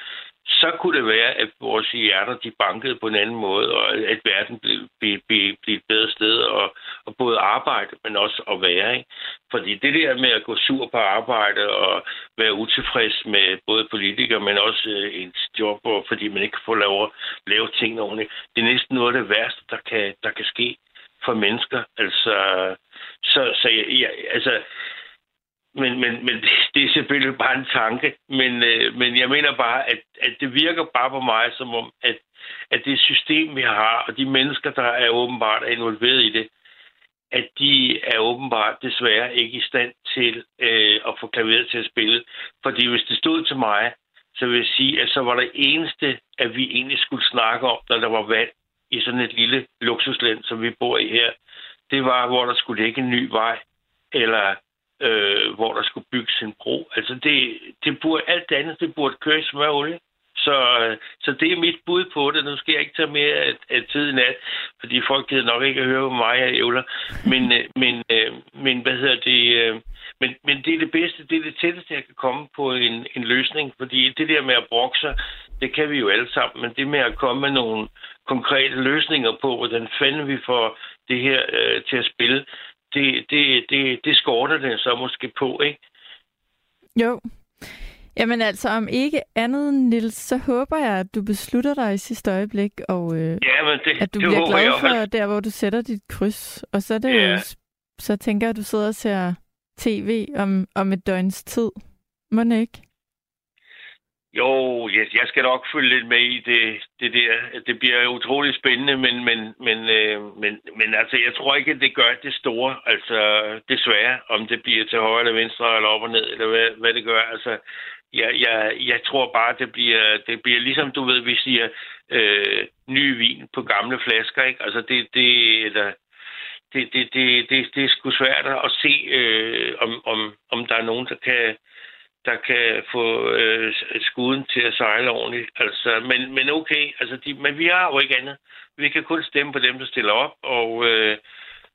så kunne det være, at vores hjerter de bankede på en anden måde, og at verden blev, blev, blev, blev et bedre sted at, at både arbejde, men også at være. Ikke? Fordi det der med at gå sur på arbejde og være utilfreds med både politikere, men også øh, ens job, og fordi man ikke får lov at lave ting ordentligt, det er næsten noget af det værste, der kan, der kan ske for mennesker. Altså, så, så jeg, jeg, altså, men, men, men det er selvfølgelig bare en tanke. Men, øh, men jeg mener bare, at, at det virker bare på mig som om, at, at det system, vi har, og de mennesker, der er åbenbart involveret i det, at de er åbenbart desværre ikke i stand til øh, at få klaveret til at spille. Fordi hvis det stod til mig, så vil jeg sige, at så var det eneste, at vi egentlig skulle snakke om, når der var valg, i sådan et lille luksusland, som vi bor i her, det var, hvor der skulle ligge en ny vej, eller øh, hvor der skulle bygges en bro. Altså det, det burde, alt det andet, det burde køre i smør olie. Så, øh, så det er mit bud på det. Nu skal jeg ikke tage mere af, af tid i nat, fordi folk gider nok ikke at høre på mig, jeg ævler. Men, øh, men, øh, men hvad hedder det? Øh, men, men det er det bedste, det er det tætteste, jeg kan komme på en, en løsning. Fordi det der med at brokke sig, det kan vi jo alle sammen. Men det med at komme med nogle konkrete løsninger på, hvordan fanden vi får det her øh, til at spille, det, det, det, det skorter det så måske på, ikke? Jo. Jamen altså, om ikke andet, Nils, så håber jeg, at du beslutter dig i sidste øjeblik, og øh, ja, men det, at du det bliver glad jeg for der, hvor du sætter dit kryds. Og så er det ja. jo, så tænker jeg, at du sidder og ser tv om, om et døgns tid. Må ikke? Jo, jeg, jeg skal nok følge lidt med i det, det der. Det bliver utrolig spændende, men, men, men, øh, men, men altså, jeg tror ikke, at det gør det store. Altså, desværre, om det bliver til højre eller venstre, eller op og ned, eller hvad, hvad det gør. Altså, jeg, jeg, jeg tror bare, det bliver, det bliver ligesom, du ved, vi siger, øh, ny vin på gamle flasker, ikke? Altså, det, det, eller, det, det, det, det, det er sgu svært at se, øh, om, om, om der er nogen, der kan der kan få øh, skuden til at sejle ordentligt. Altså, men, men okay, altså de, men vi har jo ikke andet. Vi kan kun stemme på dem, der stiller op, og, øh,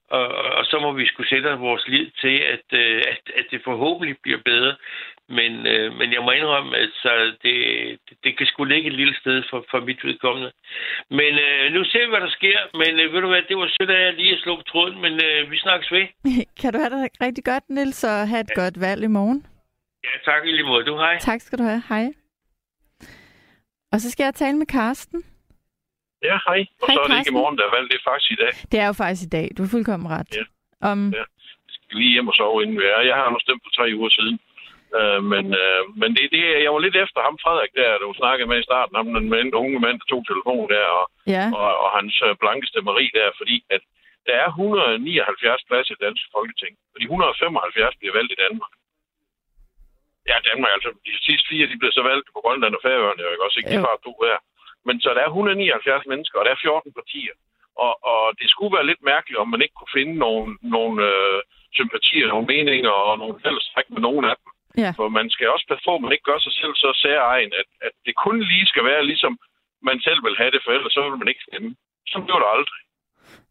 og, og så må vi skulle sætte vores lid til, at, øh, at, at det forhåbentlig bliver bedre. Men, øh, men jeg må indrømme, at så det, det, det kan sgu ligge et lille sted for, for mit vedkommende. Men øh, nu ser vi, hvad der sker. Men øh, ved du hvad, det var sødt, at jeg lige slå på tråden, men øh, vi snakkes ved. kan du have det rigtig godt, Nils, og have et ja. godt valg i morgen? Ja, tak i lige måde. Du, hej. Tak skal du have. Hej. Og så skal jeg tale med Karsten. Ja, hej. Og hej, så er det Karsten. ikke i morgen, der er valgt. Det er faktisk i dag. Det er jo faktisk i dag. Du er fuldkommen ret. Ja. Um... ja. Jeg skal lige hjem og sove, inden vi er. Jeg har nu stemt for tre uger siden. Uh, men uh, men det, det, jeg var lidt efter ham, Frederik, der, du snakkede med i starten, ham den med, unge mand, der tog telefonen der, og, ja. og, og hans uh, blanke stemmeri der, fordi at der er 179 pladser i dansk folketing, og de 175 bliver valgt i Danmark. Ja, Danmark, altså de sidste fire, de blev så valgt på Grønland og Færøerne, og ikke også ikke de bare to her. Men så der er 179 mennesker, og der er 14 partier. Og, og det skulle være lidt mærkeligt, om man ikke kunne finde nogle, nogle øh, sympatier, nogle meninger og nogle fællestræk med nogen af dem. Ja. For man skal også passe på, at man ikke gør sig selv så særegen, at, at det kun lige skal være ligesom man selv vil have det, for ellers så vil man ikke stemme. Så bliver det aldrig.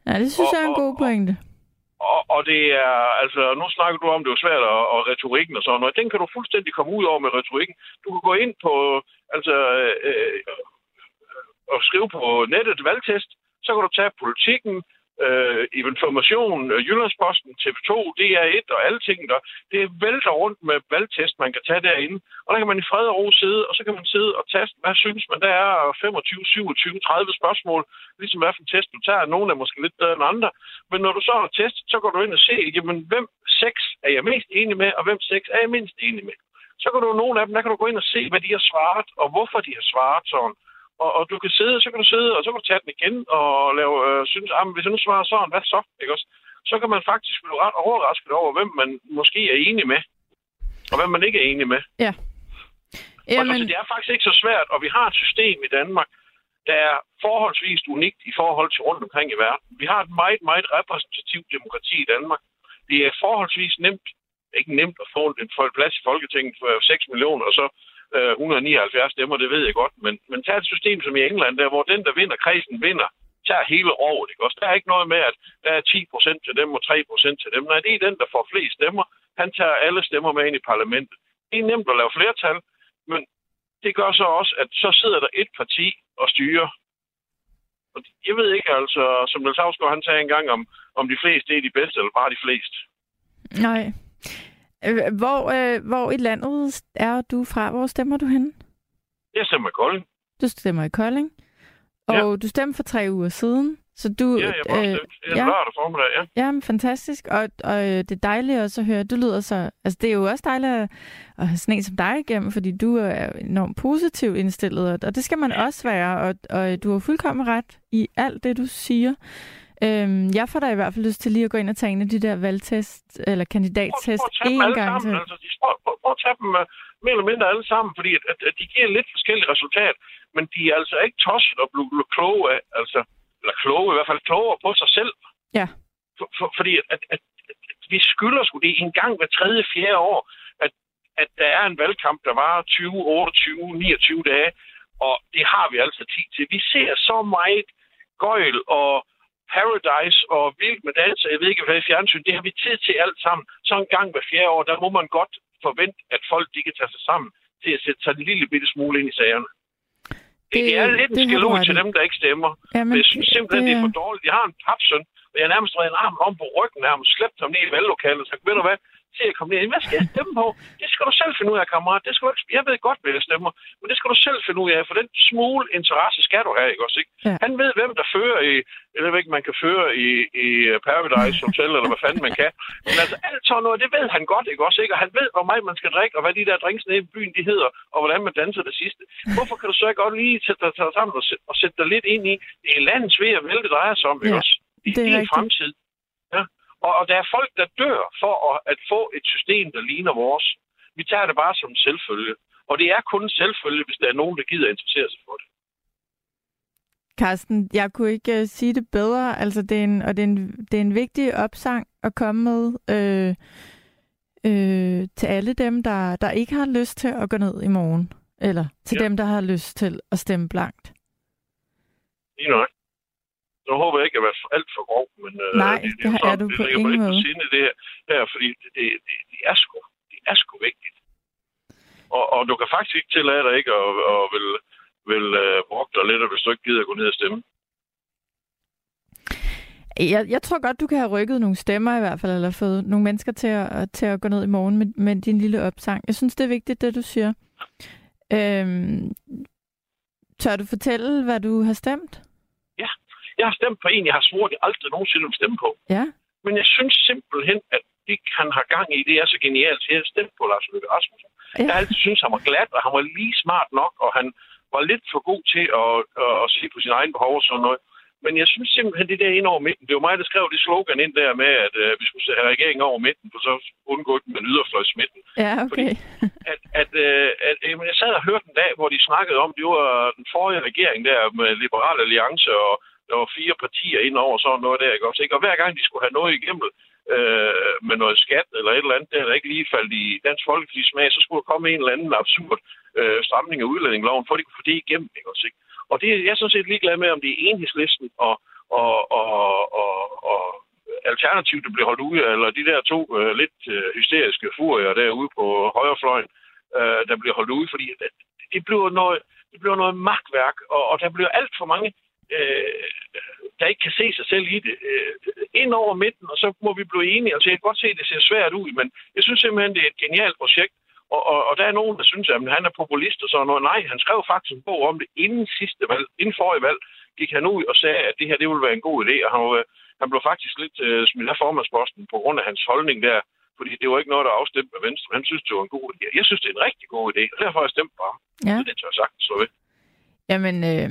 Ja, det synes og, jeg er en god pointe. Og, og, og det er, altså, nu snakker du om, det er svært, og, og retorikken og sådan noget. Den kan du fuldstændig komme ud over med retorikken. Du kan gå ind på, altså, øh, og skrive på nettet valgtest, så kan du tage politikken, øh, Information, øh, Jyllandsposten, TV2, DR1 og alle ting der. Det er vælter rundt med valgtest, man kan tage derinde. Og der kan man i fred og ro sidde, og så kan man sidde og taste, hvad synes man, der er 25, 27, 30 spørgsmål, ligesom hvad for en test du tager. Nogle er måske lidt bedre end andre. Men når du så har testet, så går du ind og ser, jamen, hvem seks er jeg mest enig med, og hvem seks er jeg mindst enig med. Så kan du nogle af dem, der kan du gå ind og se, hvad de har svaret, og hvorfor de har svaret sådan. Og, og du kan sidde, så kan du sidde, og så kan du tage den igen og lave, øh, synes, ah, hvis jeg nu svarer sådan, hvad så? Ikke også? Så kan man faktisk blive ret overrasket over, hvem man måske er enig med, og hvem man ikke er enig med. Ja. Jamen... Og, altså, det er faktisk ikke så svært, og vi har et system i Danmark, der er forholdsvis unikt i forhold til rundt omkring i verden. Vi har et meget, meget repræsentativt demokrati i Danmark. Det er forholdsvis nemt, ikke nemt at få en plads i Folketinget for 6 millioner, og så øh, 179 stemmer, det ved jeg godt. Men, men tag et system som i England, der hvor den, der vinder kredsen, vinder tager hele året. Ikke? Også der er ikke noget med, at der er 10% til dem og 3% til dem. Nej, det er den, der får flest stemmer. Han tager alle stemmer med ind i parlamentet. Det er nemt at lave flertal, men det gør så også, at så sidder der et parti og styrer. Og jeg ved ikke, altså, som Niels Havsgaard, han sagde engang, om, om de fleste er de bedste, eller bare de fleste. Nej. Øh, Hvor, øh, hvor i landet er du fra? Hvor stemmer du henne? Jeg stemmer i Kolding. Du stemmer i Kolding. Og Ja. du stemte for tre uger siden. Så du, Ja, jeg var øh, ja. lørdag formiddag, ja. Ja, men fantastisk. Og, og øh, det er dejligt også at høre. Du lyder så... Altså, det er jo også dejligt at, have sådan en som dig igennem, fordi du er enormt positivt indstillet, og, det skal man også være, og, og du har fuldkommen ret i alt det, du siger. Øhm, jeg får da i hvert fald lyst til lige at gå ind og tage en af de der valgtest, eller kandidattest en gang til. sammen. Altså, de, prøv, prøv, prøv at tage dem uh, mere eller mindre alle sammen, fordi at, at, at de giver lidt forskellige resultat, men de er altså ikke tosset og blive, kloge af, altså, eller kloge, i hvert fald klogere på sig selv. Ja. For, for, fordi at, at, at, vi skylder sgu det en gang hver tredje, fjerde år, at, at der er en valgkamp, der var 20, 28, 29 dage, og det har vi altså tid til. Vi ser så meget gøjl og Paradise og Vild med Dans, jeg ved ikke, hvad i fjernsyn, det har vi tid til alt sammen. Så en gang hver fjerde år, der må man godt forvente, at folk de kan tage sig sammen til at sætte sig en lille bitte smule ind i sagerne. Det, det er lidt en det ud ret til dem, der ikke stemmer. Ja, Men jeg synes simpelthen, det, det er for dårligt. Jeg har en papsøn, og jeg nærmest reddet en arm om på ryggen nærmest, slæbt ham ned i valglokalet, og sagt, ved du hvad, se at komme ned. Hvad skal jeg stemme på? Det skal du selv finde ud af, kammerat. Det skal du ikke, jeg ved godt, hvad jeg stemmer, men det skal du selv finde ud af, for den smule interesse skal du have, ikke også? Ikke? Ja. Han ved, hvem der fører i, eller hvad man kan føre i, i Paradise Hotel, eller hvad fanden man kan. Men altså, alt sådan noget, det ved han godt, ikke også? Ikke? Og han ved, hvor meget man skal drikke, og hvad de der drinks nede i byen, de hedder, og hvordan man danser det sidste. Hvorfor kan du så ikke godt lige sætte dig sammen og, sæ- og sætte dig lidt ind i, det er landets ved at vælge, det drejer sig om, ikke Ja, også? I det er din fremtid. Og, og der er folk, der dør for at, at få et system, der ligner vores. Vi tager det bare som en selvfølge. Og det er kun en selvfølge, hvis der er nogen, der gider interessere sig for det. Carsten, jeg kunne ikke uh, sige det bedre. Altså, det er en, og det er, en, det er en vigtig opsang at komme med øh, øh, til alle dem, der, der ikke har lyst til at gå ned i morgen. Eller til Ja. dem, der har lyst til at stemme blankt. Lige nok. Nu håber jeg ikke, at jeg er alt for grov, men øh, Nej, det, det er er du det på mig ingen måde. sinde, det her, her fordi det, det, det, det, er sgu, det er sgu vigtigt. Og, og du kan faktisk ikke tillade dig ikke at, at vil, vil uh, brokke dig lidt, hvis du ikke gider at gå ned og stemme. Jeg, jeg tror godt, du kan have rykket nogle stemmer i hvert fald, eller fået nogle mennesker til at, til at gå ned i morgen med, med din lille opsang. Jeg synes, det er vigtigt, det du siger. Øhm, tør du fortælle, hvad du har stemt? Jeg har stemt på en, jeg har svoret, jeg aldrig nogensinde vil stemme på. Ja. Men jeg synes simpelthen, at det, han har gang i, det er så genialt. Jeg har stemt på Lars Løkke Rasmussen. Ja. Jeg har altid synes han var glat, og han var lige smart nok, og han var lidt for god til at, at, at se på sine egne behov og sådan noget. Men jeg synes simpelthen, det der ind over midten, det var mig, der skrev det slogan ind der med, at uh, vi skulle have regeringen over midten, for så undgå den med yderfløjsmidten. Ja, okay. At, at, uh, at jamen, jeg sad og hørte en dag, hvor de snakkede om, det var den forrige regering der med Liberal Alliance, og der var fire partier ind over sådan noget der, ikke også? Ikke? Og hver gang de skulle have noget igennem øh, med noget skat eller et eller andet, der, der ikke lige faldt i Dansk Folkeparti's smag, så skulle der komme en eller anden absurd øh, stramning af udlændingeloven, for at de kunne få det igennem, ikke også? Ikke? Og det, jeg er sådan set ligeglad med, om det er enhedslisten og, og, og, og, og alternativ, der bliver holdt ude, eller de der to øh, lidt øh, hysteriske furier derude på højrefløjen, øh, der bliver holdt ude, fordi det, det bliver noget, det bliver noget magtværk, og, og der bliver alt for mange øh, der ikke kan se sig selv i det, øh, ind over midten, og så må vi blive enige. Altså, jeg kan godt se, at det ser svært ud, men jeg synes simpelthen, det er et genialt projekt. Og, og, og der er nogen, der synes, at han er populist og sådan noget. Nej, han skrev faktisk en bog om det inden sidste valg, inden forrige valg, gik han ud og sagde, at det her det ville være en god idé, og han, var, han blev faktisk lidt øh, smidt af formandsposten på grund af hans holdning der, fordi det var ikke noget, der afstemte med Venstre. Han synes, det var en god idé. Jeg synes, det er en rigtig god idé, og derfor har jeg stemt på ham. Ja. Så det tør jeg sagtens slå ved. Jamen, øh,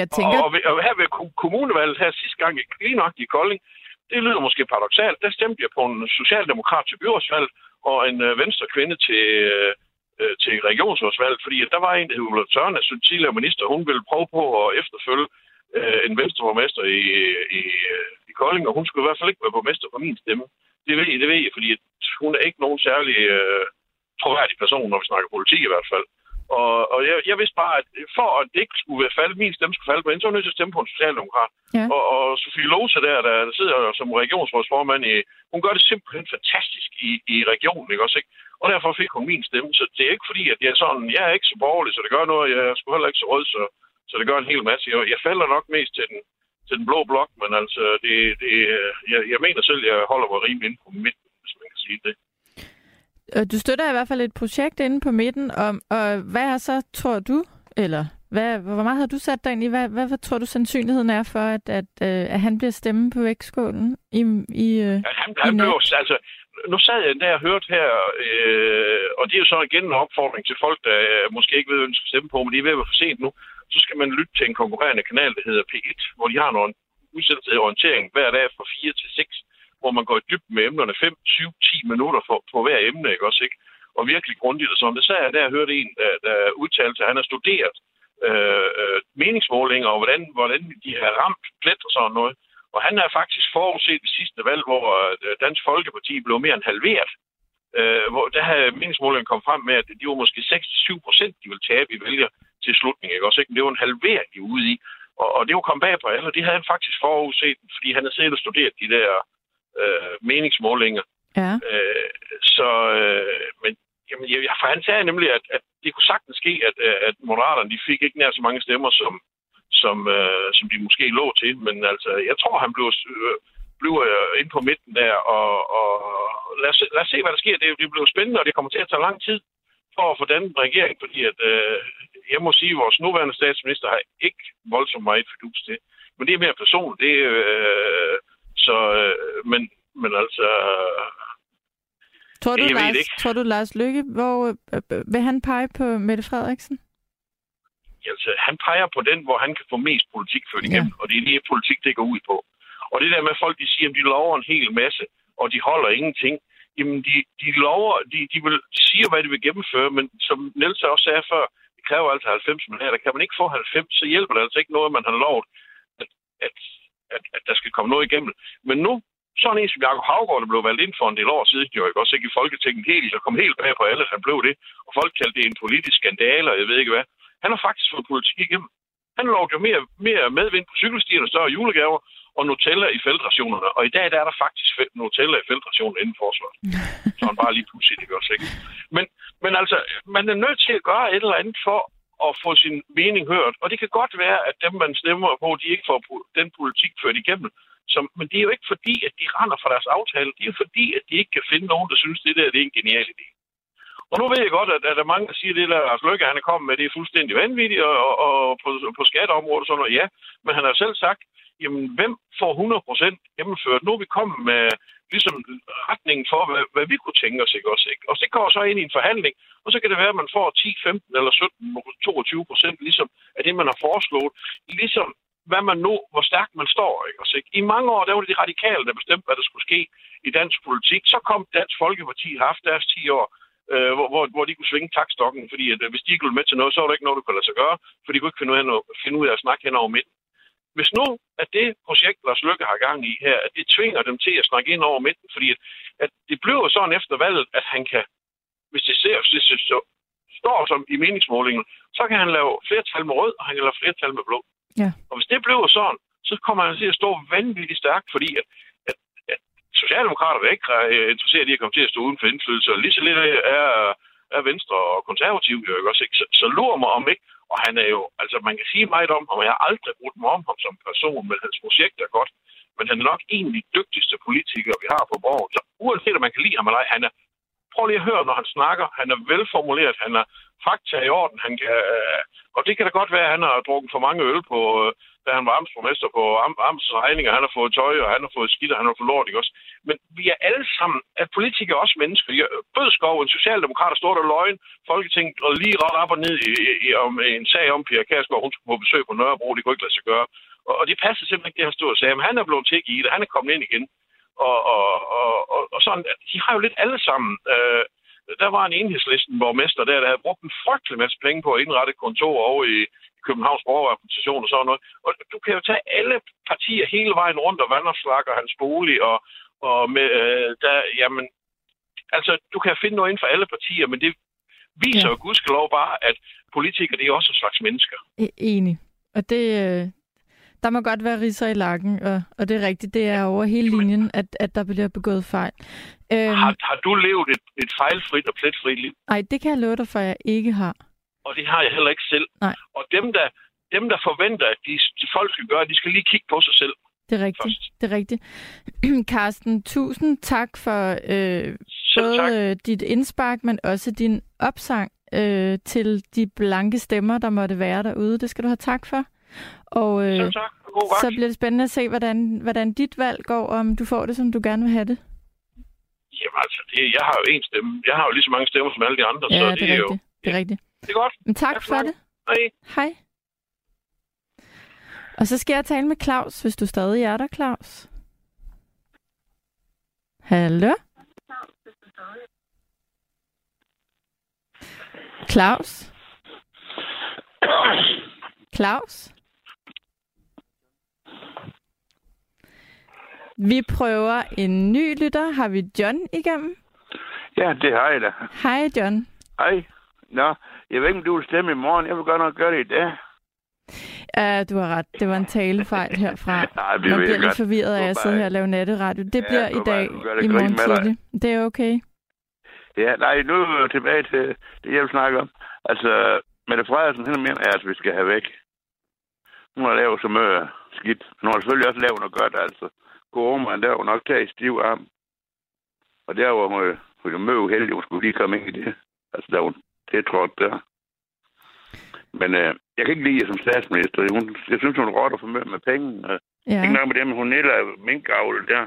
jeg tænker... Og, og, ved- her ved kommunevalget her sidste gang, i- lige nok i Kolding, det lyder måske paradoxalt, der stemte jeg på en socialdemokrat til byrådsvalg og en øh, venstre kvinde til, øh, øh til regionsrådsvalg, fordi at der var en, der hed Ulla Tørne, som tidligere minister, hun ville prøve på at efterfølge øh, en venstreborgmester i, i, øh, i Kolding, og hun skulle i hvert fald ikke være borgmester på min stemme. Det ved jeg, det ved jeg fordi hun er ikke nogen særlig øh, troværdig person, når vi snakker politik i hvert fald. Og, og jeg, jeg vidste bare, at for at det ikke skulle falde, min stemme skulle falde på hende, så var jeg nødt til at stemme på en socialdemokrat. Ja. Og, og Sofie Lose der, der, der sidder som regionsrådsformand, i, hun gør det simpelthen fantastisk i, i regionen, ikke også? Ikke? Og derfor fik hun min stemme. Så det er ikke fordi, at jeg er sådan, jeg er ikke så borgerlig, så det gør noget. Jeg er sgu heller ikke så rød, så, så det gør en hel masse. Jeg, jeg falder nok mest til den, til den blå blok, men altså, det, det, jeg, jeg mener selv, at jeg holder mig rimelig inde på midten, hvis man kan sige det. Øh, Du støtter i hvert fald et projekt inde på midten, og, og hvad er så, tror du, eller hvad, hvor meget har du sat dig ind i? Hvad, hvad, hvad tror du sandsynligheden er for, at, at, øh, at han bliver stemme på vægtskålen i, i, øh, Ja, han, i han blev, altså, nu sad jeg der og hørte her, øh, og det er jo så igen en opfordring til folk, der øh, måske ikke ved, de skal stemme på, men de er ved at være for sent nu, så skal man lytte til en konkurrerende kanal, der hedder P1, hvor de har nogle udsendelser af orientering hver dag fra 4 til 6, hvor man går i dybden med emnerne 5, 7, 10 minutter for, på hver emne, ikke også, ikke? Og virkelig grundigt og sådan. Det sagde jeg der jeg hørte en, der, der udtalte, at han har studeret øh, øh, meningsmålinger, og hvordan, hvordan de har ramt plet og sådan noget. Og han har faktisk forudset det sidste valg, hvor øh, Dansk Folkeparti blev mere end halveret. Øh, hvor der havde meningsmålingen kommet frem med, at de var måske 6-7 procent, de ville tabe i vælger til slutningen. Ikke? Også, ikke? Men det var en halvering, de var ude i. Og, og det var kommet bag på alle, og det havde han faktisk forudset, fordi han havde siddet og studeret de der øh, meningsmålinger. Ja. Øh, så, øh, men jamen, jeg, for han sagde nemlig, at, at det kunne sagtens ske, at, øh, at moderaterne de fik ikke nær så mange stemmer, som, som, øh, som de måske lå til. Men altså, jeg tror, han blev, øh, blev øh, inde på midten der, og, og lad, os, lad os se, hvad der sker. Det, det bliver spændende, og det kommer til at tage lang tid for at få den regering, fordi at, øh, jeg må sige, at vores nuværende statsminister har ikke voldsomt meget fidus til. Men det er mere person. Det, øh, så, øh, men, men altså, Tror du, Jeg Lars, ikke. tror du, Lars Lykke, hvor øh, øh, vil han pege på Mette Frederiksen? altså, han peger på den, hvor han kan få mest politik ført igennem, ja. og det er det, politik det går ud på. Og det der med, at folk de siger, at de lover en hel masse, og de holder ingenting, jamen de, de lover, de, de, vil, de siger, hvad de vil gennemføre, men som Niels også sagde før, det kræver altså 90 mandater. Kan man ikke få 90, så hjælper det altså ikke noget, man har lovet, at, at, at, at der skal komme noget igennem. Men nu, sådan en som Jacob Havgaard, der blev valgt ind for en del år siden, jo ikke også ikke i Folketinget helt, så kom helt bag på alle, han blev det, og folk kaldte det en politisk skandale, og jeg ved ikke hvad. Han har faktisk fået politik igennem. Han lovede jo mere, mere medvind på cykelstierne, større julegaver og Nutella i feltrationerne. Og i dag der er der faktisk Nutella i feltrationen inden forsvaret. Så han bare lige pludselig, det gør ikke. Men, men altså, man er nødt til at gøre et eller andet for at få sin mening hørt. Og det kan godt være, at dem, man stemmer på, de ikke får den politik ført igennem. Som, men det er jo ikke fordi, at de render fra deres aftale. Det er jo fordi, at de ikke kan finde nogen, der synes, det der det er en genial idé. Og nu ved jeg godt, at, at der er mange, der siger, at det der Lars Løkke, han er kommet med, det er fuldstændig vanvittigt, og, og, og på, på skatteområdet og sådan noget, ja. Men han har selv sagt, jamen, hvem får 100% gennemført? Nu er vi kommet med ligesom retningen for, hvad, hvad vi kunne tænke os, ikke også? Ikke? Og det går så ind i en forhandling, og så kan det være, at man får 10, 15 eller 17, 22 procent ligesom af det, man har foreslået. Ligesom hvad man nu, hvor stærkt man står. Ikke? også, ikke? I mange år, der var det de radikale, der bestemte, hvad der skulle ske i dansk politik. Så kom Dansk Folkeparti, har haft deres 10 år, øh, hvor, hvor, hvor de kunne svinge takstokken, fordi at, øh, hvis de ikke ville med til noget, så var der ikke noget, der kunne lade sig gøre, for de kunne ikke finde ud af, noget, finde ud af at snakke hen over midten. Hvis nu, at det projekt, Lars Løkke har gang i her, at det tvinger dem til at snakke ind over midten, fordi at, at det bliver sådan efter valget, at han kan, hvis det ser, hvis det så, står som i meningsmålingen, så kan han lave flertal med rød, og han kan lave flertal med blå. Ja. Og hvis det bliver sådan, så kommer han til at stå vanvittigt stærkt, fordi at, at, at Socialdemokrater er ikke øh, interesseret i at komme til at stå uden for indflydelse, og lige så lidt er, af Venstre og konservativ jo ikke også, ikke? Så, så lurer mig om ikke, og han er jo, altså man kan sige meget om ham, og jeg har aldrig brugt mig om ham som person, men hans projekt er godt, men han er nok en af de dygtigste politikere, vi har på borgen. Så uanset om man kan lide ham eller ej, han er, prøv lige at høre, når han snakker, han er velformuleret, han er fakta i orden, han kan, øh, og det kan da godt være, at han har drukket for mange øl på, øh, da han var amtsborgmester på am, amts regninger, han har fået tøj, og han har fået skidt, og han har fået lort, ikke også? Men vi er alle sammen, at politikere er også mennesker. Jeg, Bødskov, en socialdemokrat, der står der løgn, Folketinget, og lige ret op og ned i, i, i om en sag om Pia Kærsgaard, hun skulle på besøg på Nørrebro, det kunne ikke lade sig gøre. Og, og det passer simpelthen ikke, det han stod og sagde, men han er blevet til i det, han er kommet ind igen. Og, og, og, og, og sådan, de har jo lidt alle sammen, øh, der var en enhedslisten borgmester der, der havde brugt en frygtelig masse penge på at indrette et kontor over i Københavns borgerrepræsentation og sådan noget. Og du kan jo tage alle partier hele vejen rundt og Vandersvak og hans bolig, og, og med, øh, der, jamen, altså, du kan finde noget inden for alle partier, men det, viser Ja. jo gudskelov bare, at politikere, det er også en slags mennesker. E- Enig. Og det, øh, der må godt være risser i lakken, og, og det er rigtigt, det er over hele linjen, at, at der bliver begået fejl. Øhm, Har, har du levet et, et fejlfrit og pletfrit liv? ej, det kan jeg love dig for, at jeg ikke har. Og det har jeg heller ikke selv. Nej. Og dem, der, dem, der forventer, at de, de folk skal gøre, de skal lige kigge på sig selv Det er rigtigt. først. Det er rigtigt. Carsten, tusind tak for øh, Selv tak. både øh, dit indspark, men også din opsang øh, til de blanke stemmer, der måtte være derude. Det skal du have tak for. Og øh, tak. God vagt. så bliver det spændende at se, hvordan, hvordan dit valg går, om du får det, som du gerne vil have det. Jamen altså, det, jeg har jo en stemme. Jeg har jo lige så mange stemmer som alle de andre, Ja, så det det er er jo... Det er rigtigt. Det er godt. Men tak Tak for for det. det. Hej. Hej. Og så skal jeg tale med Claus, hvis du stadig er der, Claus. Hallo? Claus? Claus? Vi prøver en ny lytter. Har vi John igennem? Ja, det har jeg da. Hej, John. Hej. Nå, jeg ved ikke, om du vil stemme i morgen. Jeg vil godt nok gøre det i dag. Ja, du har ret. Det var en talefejl herfra. Nej, det Man bliver lidt forvirret af at sidde bare- her og lave natteradio. Det Ja, bliver i bare- dag, det i morgen tidlig. Det er okay. Ja, nej, nu er tilbage til det, jeg vil snakke om. Altså, Mette Frederiksen, hende mener, at vi skal have væk. Hun har lavet så meget skidt. Hun har selvfølgelig også lavet noget godt, altså. Corona, der var nok taget i stiv arm. Og der var hun, jo- hun jo meget uheldig, hun skulle lige komme ind i det. Altså, der var hun tiltrådt der. Men øh, jeg kan ikke lide hende som statsminister. Hun, jeg synes, hun rotter for meget med penge. Og Ja. Ikke nok med det, men hun nælder minkavl der.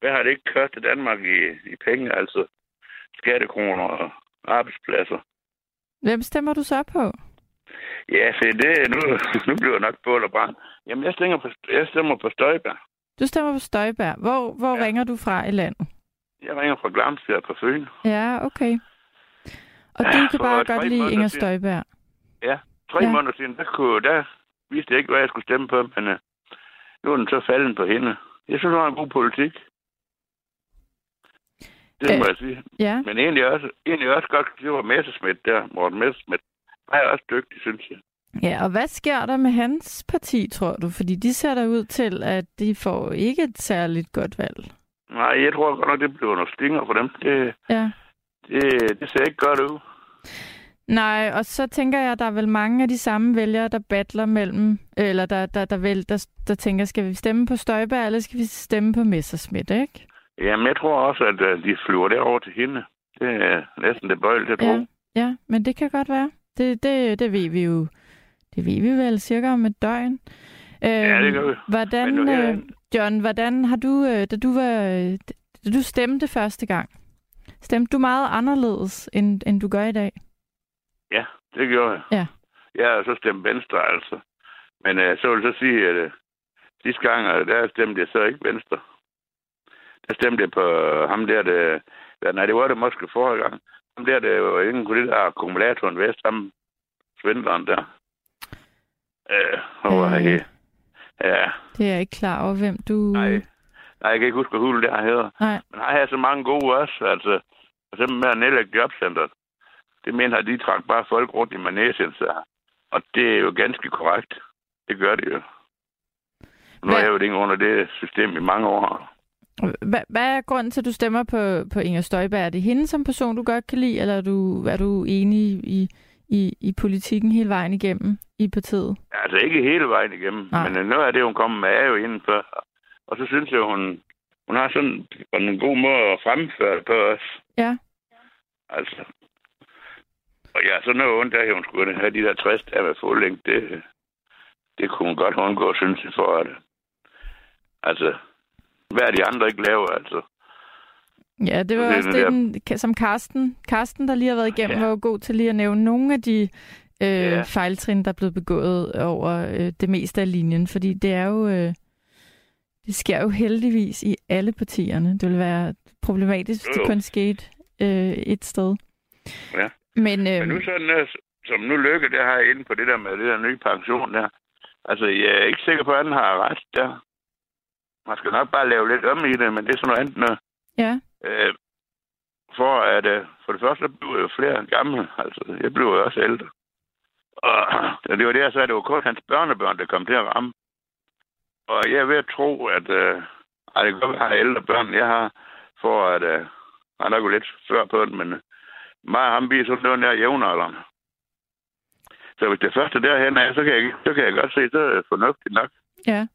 Hvad har det ikke kostet Danmark i, i penge, altså skattekroner og arbejdspladser? Hvem stemmer du så på? Ja, se, det, nu, nu bliver jeg nok bål og brand. Jamen, jeg stemmer på, jeg stemmer på Støjberg. Du stemmer på Støjberg. Hvor, hvor Ja. ringer du fra i landet? Jeg ringer fra Glamsbjerg på Fyn. Ja, okay. Og Ja, du kan bare tre godt lide Inger. Støjberg. Tre Ja. ja. måneder siden, der, kunne, der vidste jeg ikke, hvad jeg skulle stemme på, men uh, nu er den så falden på hende. Jeg synes, hun har en god politik. Det Øh. må jeg sige. Ja, Men egentlig også, egentlig også godt, det var Messerschmidt der, Morten Messerschmidt. Han er også dygtig, synes jeg. ja, og hvad sker der med hans parti, tror du? Fordi de ser der ud til, at de får ikke et særligt godt valg. Nej, jeg tror godt nok, det bliver nogle stinger for dem. Det, Ja. det, det ser ikke godt ud. Nej, og så tænker jeg, at der er vel mange af de samme vælgere, der battler mellem, eller der, der, der, vel, der, der tænker, skal vi stemme på Støjberg, eller skal vi stemme på Messerschmidt, ikke? Jamen, jeg tror også, at øh, de flyver derover til hende. Det er næsten det bøjl, det tror. Ja, ja, men det kan godt være. Det, det, det ved vi jo. Det ved vi vel cirka om et døgn. Ja, det gør vi. Hvordan, nu øh, John, hvordan har du, øh, da du var, øh, da du stemte første gang, stemte du meget anderledes, end, end du gør i dag? Ja, det gjorde jeg. Ja. Jeg har så stemt Venstre, altså. Men øh, så vil jeg så sige, at øh, sidste gang, øh, der stemte jeg så ikke Venstre. Der stemte jeg på øh, ham der, det, ja, nej, det var det måske forrige gang. Der, det var ingen på det der akkumulatoren vest, ham svindleren der. Øh, Øh. øh. Ja, Det er jeg ikke klar over, hvem du... nej. Nej, jeg kan ikke huske, hvad hul der hedder. Nej. Men har så mange gode også, altså. For eksempel med at nedlægge jobcenteret. Det mener at de trak bare folk rundt i Manesien, så. Og det er jo ganske korrekt. Det gør det jo. Nu har jeg jo ikke under det system i mange år. Hvad, hvad er grunden til, at du stemmer på, på Inger Støjberg? Er det hende som person, du godt kan lide, eller er du, er du enig i, i, i politikken hele vejen igennem i partiet? Altså ikke hele vejen igennem, Nej. men noget af det, hun kommer med, er jo indenfor. Og så synes jeg, hun, hun har sådan en god måde at fremføre det på os. Ja. Altså. Og ja, så noget ondt af, at hun skulle have de der 60 der med fuld længde, det, det kunne hun godt undgå, synes jeg, for det. Altså, hvad er de andre ikke laver, altså? Ja, det var Det også det den, som Karsten, Karsten, der lige har været igennem, Ja. var jo god til lige at nævne nogle af de øh, Ja. fejltrin, der er blevet begået over øh, det meste af linjen. Fordi det er jo... Øh, det sker jo heldigvis i alle partierne. Det vil være problematisk, hvis det kun skete øh, et sted. Ja. Men, øh, Men nu sådan, øh, som nu lykke, det har jeg inde på det der med det der nye pension der. Altså, jeg er ikke sikker på, at han har ret der. Man skal nok bare lave lidt om i det, men det er sådan noget andet noget. ja, Øh, for at uh, for det første blev jeg jo flere gamle. Altså, jeg blev jo også ældre. Og det var det, jeg sagde, det var kun hans børnebørn, der kom til at ramme. Og jeg er ved at tro, at uh, ej, det kan godt være, at jeg har ældre børn, jeg har, for at uh, han er jo lidt før på den, men uh, mig og ham bliver sådan noget nær jævnaldrende. Så hvis det første derhen er, så kan jeg, så kan jeg godt se, så er det fornuftigt nok. Ja.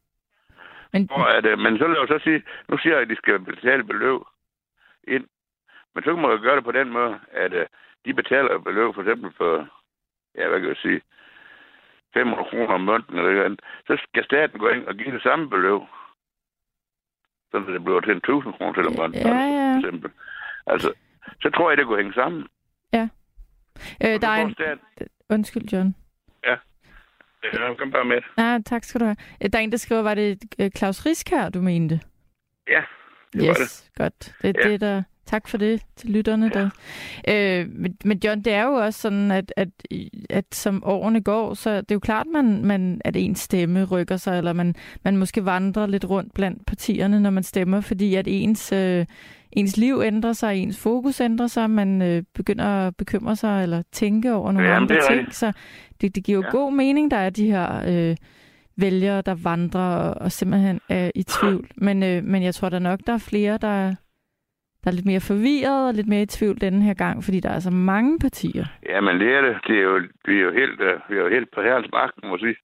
Men, Og at, øh, men så vil jeg jo så sige, nu siger jeg, at de skal betale beløb ind. Men så må jeg gøre det på den måde, at øh, de betaler et beløb for eksempel for, ja, hvad kan jeg sige, 500 kroner om måneden eller noget andet. Så skal staten gå ind og give det samme beløb. Så det bliver til en 1000 kroner til om måneden. Ja, ja. For eksempel. Altså, så tror jeg, det kunne hænge sammen. øh, Og der er en... staten- Undskyld, John. Ja, kom bare med. Nej, tak skal du have. Øh, Der er en, der skriver, var det øh, Claus Risk her, du mente? Ja, det var yes, godt. Det, Ja. det der, tak for det til lytterne. Ja. Der. Øh, men, men John, det er jo også sådan, at, at, at som årene går, så det er jo klart, man, man, at ens stemme rykker sig, eller man, man måske vandrer lidt rundt blandt partierne, når man stemmer, fordi at ens, øh, ens liv ændrer sig, ens fokus ændrer sig, man øh, begynder at bekymre sig eller tænke over nogle Jamen, andre ting. rigtigt. Så det, det giver jo Ja. god mening, der er de her... Øh, vælgere, der vandrer og, og simpelthen er i tvivl. Men, øh, men jeg tror da nok, der er flere, der, der er lidt mere forvirret og lidt mere i tvivl denne her gang, fordi der er så mange partier. Ja, men det er det. det er jo, vi er jo helt, uh, vi er jo helt på herrens magten, må jeg sige.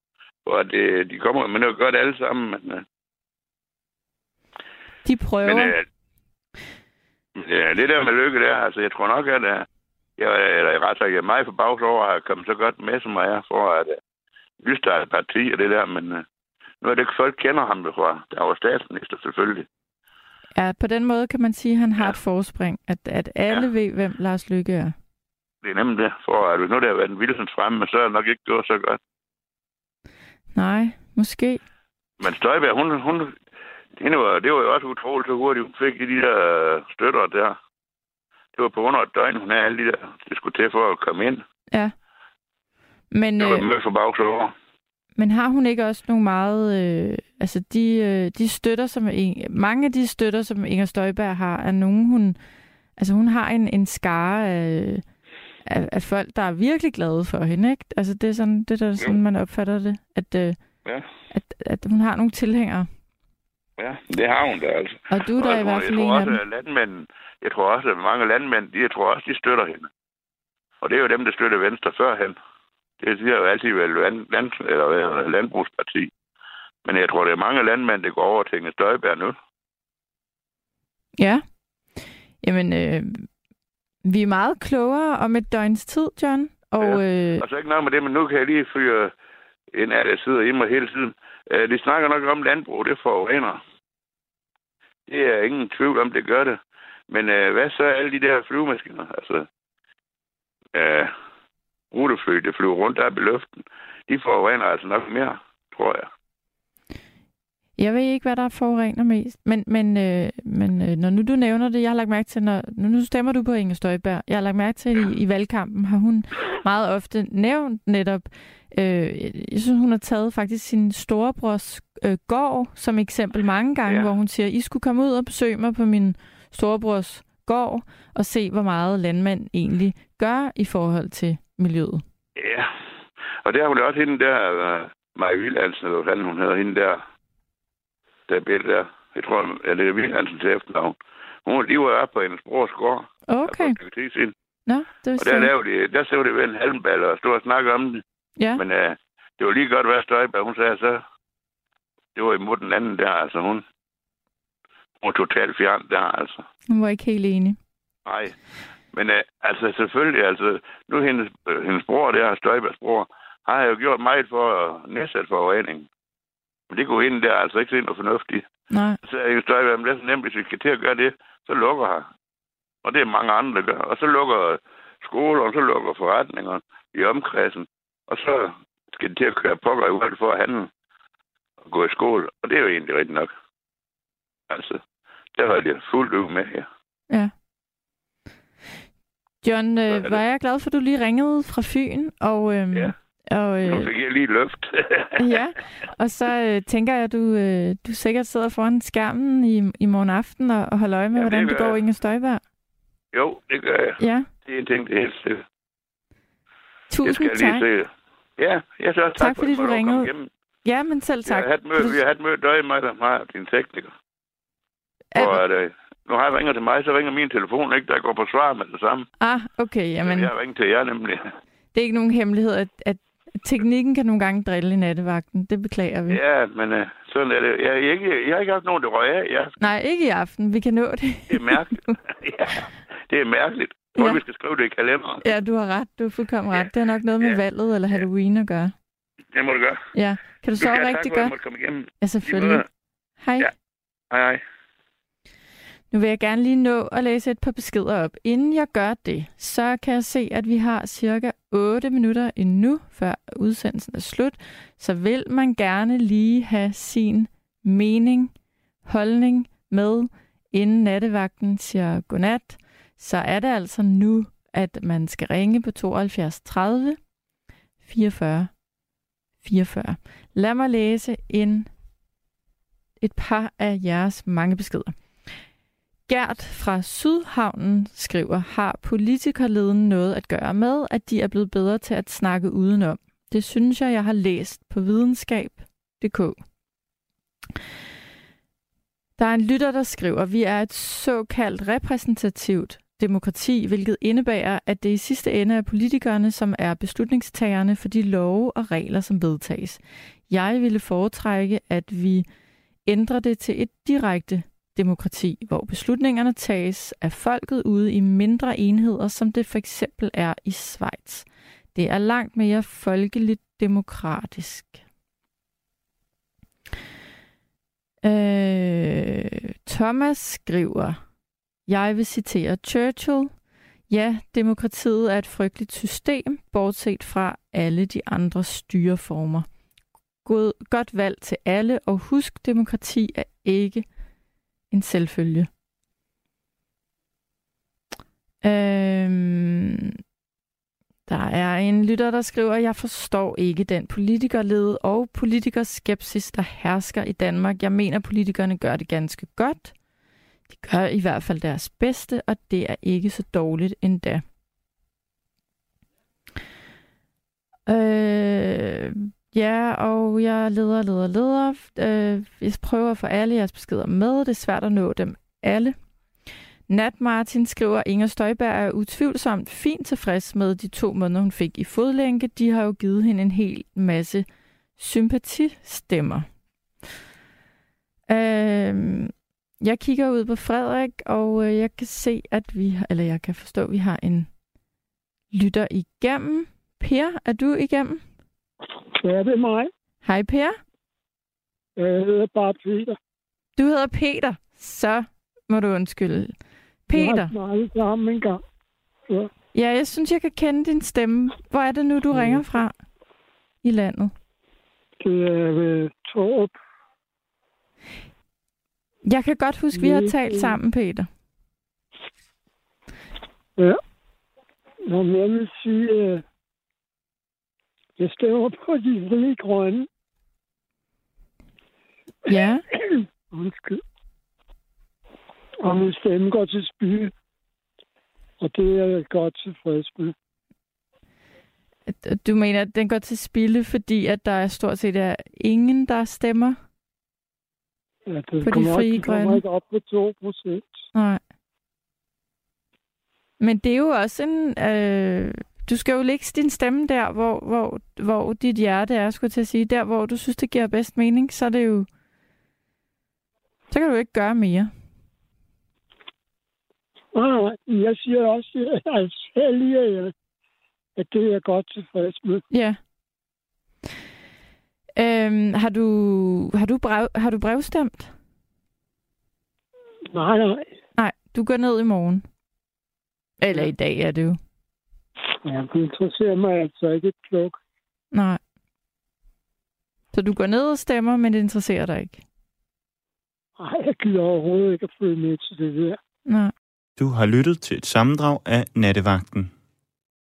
Og det, de kommer, men det er jo godt alle sammen. Men, uh, De prøver. men uh, ja, det der med lykke der, altså jeg tror nok, at uh, jeg, eller ret sagt, jeg er meget forbavset over at have kommet så godt med, som jeg er, for at uh, et parti og det der, men uh, nu er det ikke folk kender ham jo fra. Der var statsminister selvfølgelig. Ja, på den måde kan man sige, at han har Ja. et forspring, at, at alle Ja. ved, hvem Lars Lykke er. Det er nemlig det, for at hvis nu der har været en Wilsons fremme, så er det nok ikke gået så godt. Nej, måske. Men Støjberg, hun, hun, hende var, det var jo også utroligt, så hurtigt hun fik de der øh, støtter der. Det var på under et døgn, hun havde alle de der, det skulle til for at komme ind. Ja. Men, Det var øh, med for bagset over. men har hun ikke også nogle meget... Øh, altså, de, øh, de støtter, som... Mange af de støtter, som Inger Støjberg har, er nogen, hun... Altså, hun har en, en skare af, af, af folk, der er virkelig glade for hende, ikke? Altså, det er sådan, det er der, sådan man opfatter det. At, øh, Ja. at, at hun har nogle tilhængere. Ja, det har hun da altså. Og du er jeg i tror- hvert fald jeg en tror af også, dem. at landmænd, jeg tror også, at mange landmænd, de, jeg tror også, de støtter hende. Og det er jo dem, der støtter Venstre førhen. Det siger jo altid været land, land, eller, landbrugsparti. Men jeg tror, det er mange landmænd, der går over til Inger Støjberg nu. Ja. Jamen, øh, vi er meget klogere om et døgns tid, John. Og øh, Og så ikke noget med det, men nu kan jeg lige fyre en af der sidder i mig hele tiden. Uh, de snakker nok om landbrug, det forurener. Det er ingen tvivl om, det gør det. Men øh, hvad så alle de der flyvemaskiner? Altså, øh, rutefly, det flyver rundt der i luften. De forurener altså nok mere, tror jeg. Jeg ved ikke, hvad der forurener mest. Men, men, øh, men øh, når nu du nævner det, jeg har lagt mærke til, når nu nu stemmer du på Inger Støjberg. Jeg har lagt mærke til, at i, i valgkampen har hun meget ofte nævnt netop, øh, jeg synes, hun har taget faktisk sin storebrors øh, gård som eksempel mange gange, Ja. hvor hun siger, I skulle komme ud og besøge mig på min storebrors gård og se, hvor meget landmænd egentlig gør i forhold til miljøet. Ja. Og der har hun også hende der, uh, Maja Vilhansen, eller hvad hun hedder, hende der, der billede der. Jeg tror, ja, det er Vilhansen til efternavn. Hun, de var oppe på hendes brors gård. Okay, siden. nå, det Og der lavede de, der så det ved en halmball og stod og snakke om det. Ja, Men uh, det var lige godt, hvad Støjberg, hun sagde så. Det var imod den anden der, altså hun. Hun var totalt fjern der, altså. hun var ikke helt enig. Nej. Men uh, altså selvfølgelig, altså, nu hendes, øh, hendes bror der, Støjbergs bror, har jo gjort meget for at nedsætte forureningen. Men det kunne hende der altså ikke se noget fornuftigt. Nej, Så er jo Støjberg, men det er så nemt, hvis vi skal til at gøre det, så lukker her. Og det er mange andre, der gør. Og så lukker skoler, og så lukker forretninger i omkredsen. Og så skal de til at køre pokker i uret for at handle og gå i skole. Og det er jo egentlig rigtigt nok. Altså, der var det fuldt ud med her. Ja. John, øh, det. var jeg glad for, at du lige ringede fra Fyn, og, øhm, Ja. Og, Nu øh, fik jeg lige løft. ja, og så øh, tænker jeg, at du, øh, du sikkert sidder foran skærmen i, i morgen aften og, og holder øje med, Ja, det hvordan det gør går jeg. Inger Støjberg. Jo, det gør jeg. Ja, Det er en ting, det er helt sikkert. Jeg tusind skal lige tak. se. Ja, jeg så tak, Tak, fordi at du ringede. Ja, men selv Vi tak. har haft møde, vi har haft møde døje mig, der og din tekniker. Er- Og at, øh, nu har jeg ringer til mig, så ringer min telefon ikke, der går på svar med det samme. Ah, okay, Men... jamen, Jeg har ringet til jer nemlig. det er ikke nogen hemmelighed, at, at teknikken kan nogle gange drille i nattevagten. Det beklager vi. Ja, men øh, sådan er det. Jeg, jeg, ikke, jeg har ikke haft nogen, der røg af. Ja, Nej, ikke i aften. Vi kan nå det. det er mærkeligt. ja, det er mærkeligt. Jeg tror, Ja. vi skal skrive det i kalenderen. Ja, du har ret. Du er fuldkommen ret. Ja. Det har nok noget med Ja. valget eller Halloween at gøre. Det må du gøre. Ja. Kan du Du sove rigtig tak, at jeg godt? måtte komme igennem. Ja, selvfølgelig. Hej. Ja. Hej, hej. Nu vil jeg gerne lige nå at læse et par beskeder op. Inden jeg gør det, så kan jeg se, at vi har cirka 8 minutter endnu, før udsendelsen er slut. Så vil man gerne lige have sin mening, holdning med, inden nattevagten siger godnat, så er det altså nu, at man skal ringe på 72 30 44 44. Lad mig læse en, et par af jeres mange beskeder. Gert fra Sydhavnen skriver, har politikerleden noget at gøre med, at de er blevet bedre til at snakke udenom? Det synes jeg, jeg har læst på videnskab.dk. Der er en lytter, der skriver, vi er et såkaldt repræsentativt demokrati, hvilket indebærer, at det i sidste ende er politikerne, som er beslutningstagerne for de love og regler, som vedtages. Jeg ville foretrække, at vi ændrer det til et direkte demokrati, hvor beslutningerne tages af folket ude i mindre enheder, som det for eksempel er i Schweiz. Det er langt mere folkeligt demokratisk. Øh, Thomas skriver, jeg vil citere Churchill. Ja, demokratiet er et frygteligt system, bortset fra alle de andre styreformer. God, godt valg til alle, og husk, demokrati er ikke en selvfølge. Øhm, der er en lytter, der skriver, jeg forstår ikke den politikerlede og politikerskepsis, der hersker i Danmark. Jeg mener, politikerne gør det ganske godt. De gør i hvert fald deres bedste, og det er ikke så dårligt endda. Øh, ja, og jeg leder, leder, leder. Øh, jeg prøver at få alle jeres beskeder med. Det er svært at nå dem alle. Nat Martin skriver, Inger Støjberg er utvivlsomt fint tilfreds med de to måneder, hun fik i fodlænke. De har jo givet hende en hel masse sympatistemmer. Øh, jeg kigger ud på Frederik, og øh, jeg kan se, at vi, eller jeg kan forstå, at vi har en lytter igennem. Per, er du igennem? Ja, det er mig. Hej Per. Jeg hedder bare Peter. Du hedder Peter, så må du undskylde. Peter, har snakket sammen en gang. Så ja, jeg synes, jeg kan kende din stemme. Hvor er det nu, du Mm. ringer fra i landet? det er ved Torp. Jeg kan godt huske, vi har talt sammen, Peter. Ja. Nå, men jeg vil sige, at jeg stemmer på de frie grønne. Ja, Undskyld. Og min stemme går til spil. Og det er jeg godt tilfreds med. du mener, at den går til spilde, fordi at der er stort set er ingen, der stemmer? Ja, det På de frie kommer grønne. ikke op på 2 procent. Nej. Men det er jo også en... Øh, du skal jo lægge din stemme der, hvor, hvor, hvor dit hjerte er, skulle jeg til at sige. Der, hvor du synes, det giver bedst mening, så er det jo... Så kan du ikke gøre mere. Nej, nej, jeg siger også, at jeg sælger, at det er jeg godt tilfreds med. Ja. Øhm, har du, har du, brev, har du brevstemt? Nej, nej. Nej, du går ned i morgen. Eller i dag er det jo. Ja, det interesserer mig altså ikke et pluk. Nej. Så du går ned og stemmer, men det interesserer dig ikke? Nej, jeg gider overhovedet ikke at følge med til det der. Nej. Du har lyttet til et sammendrag af Nattevagten.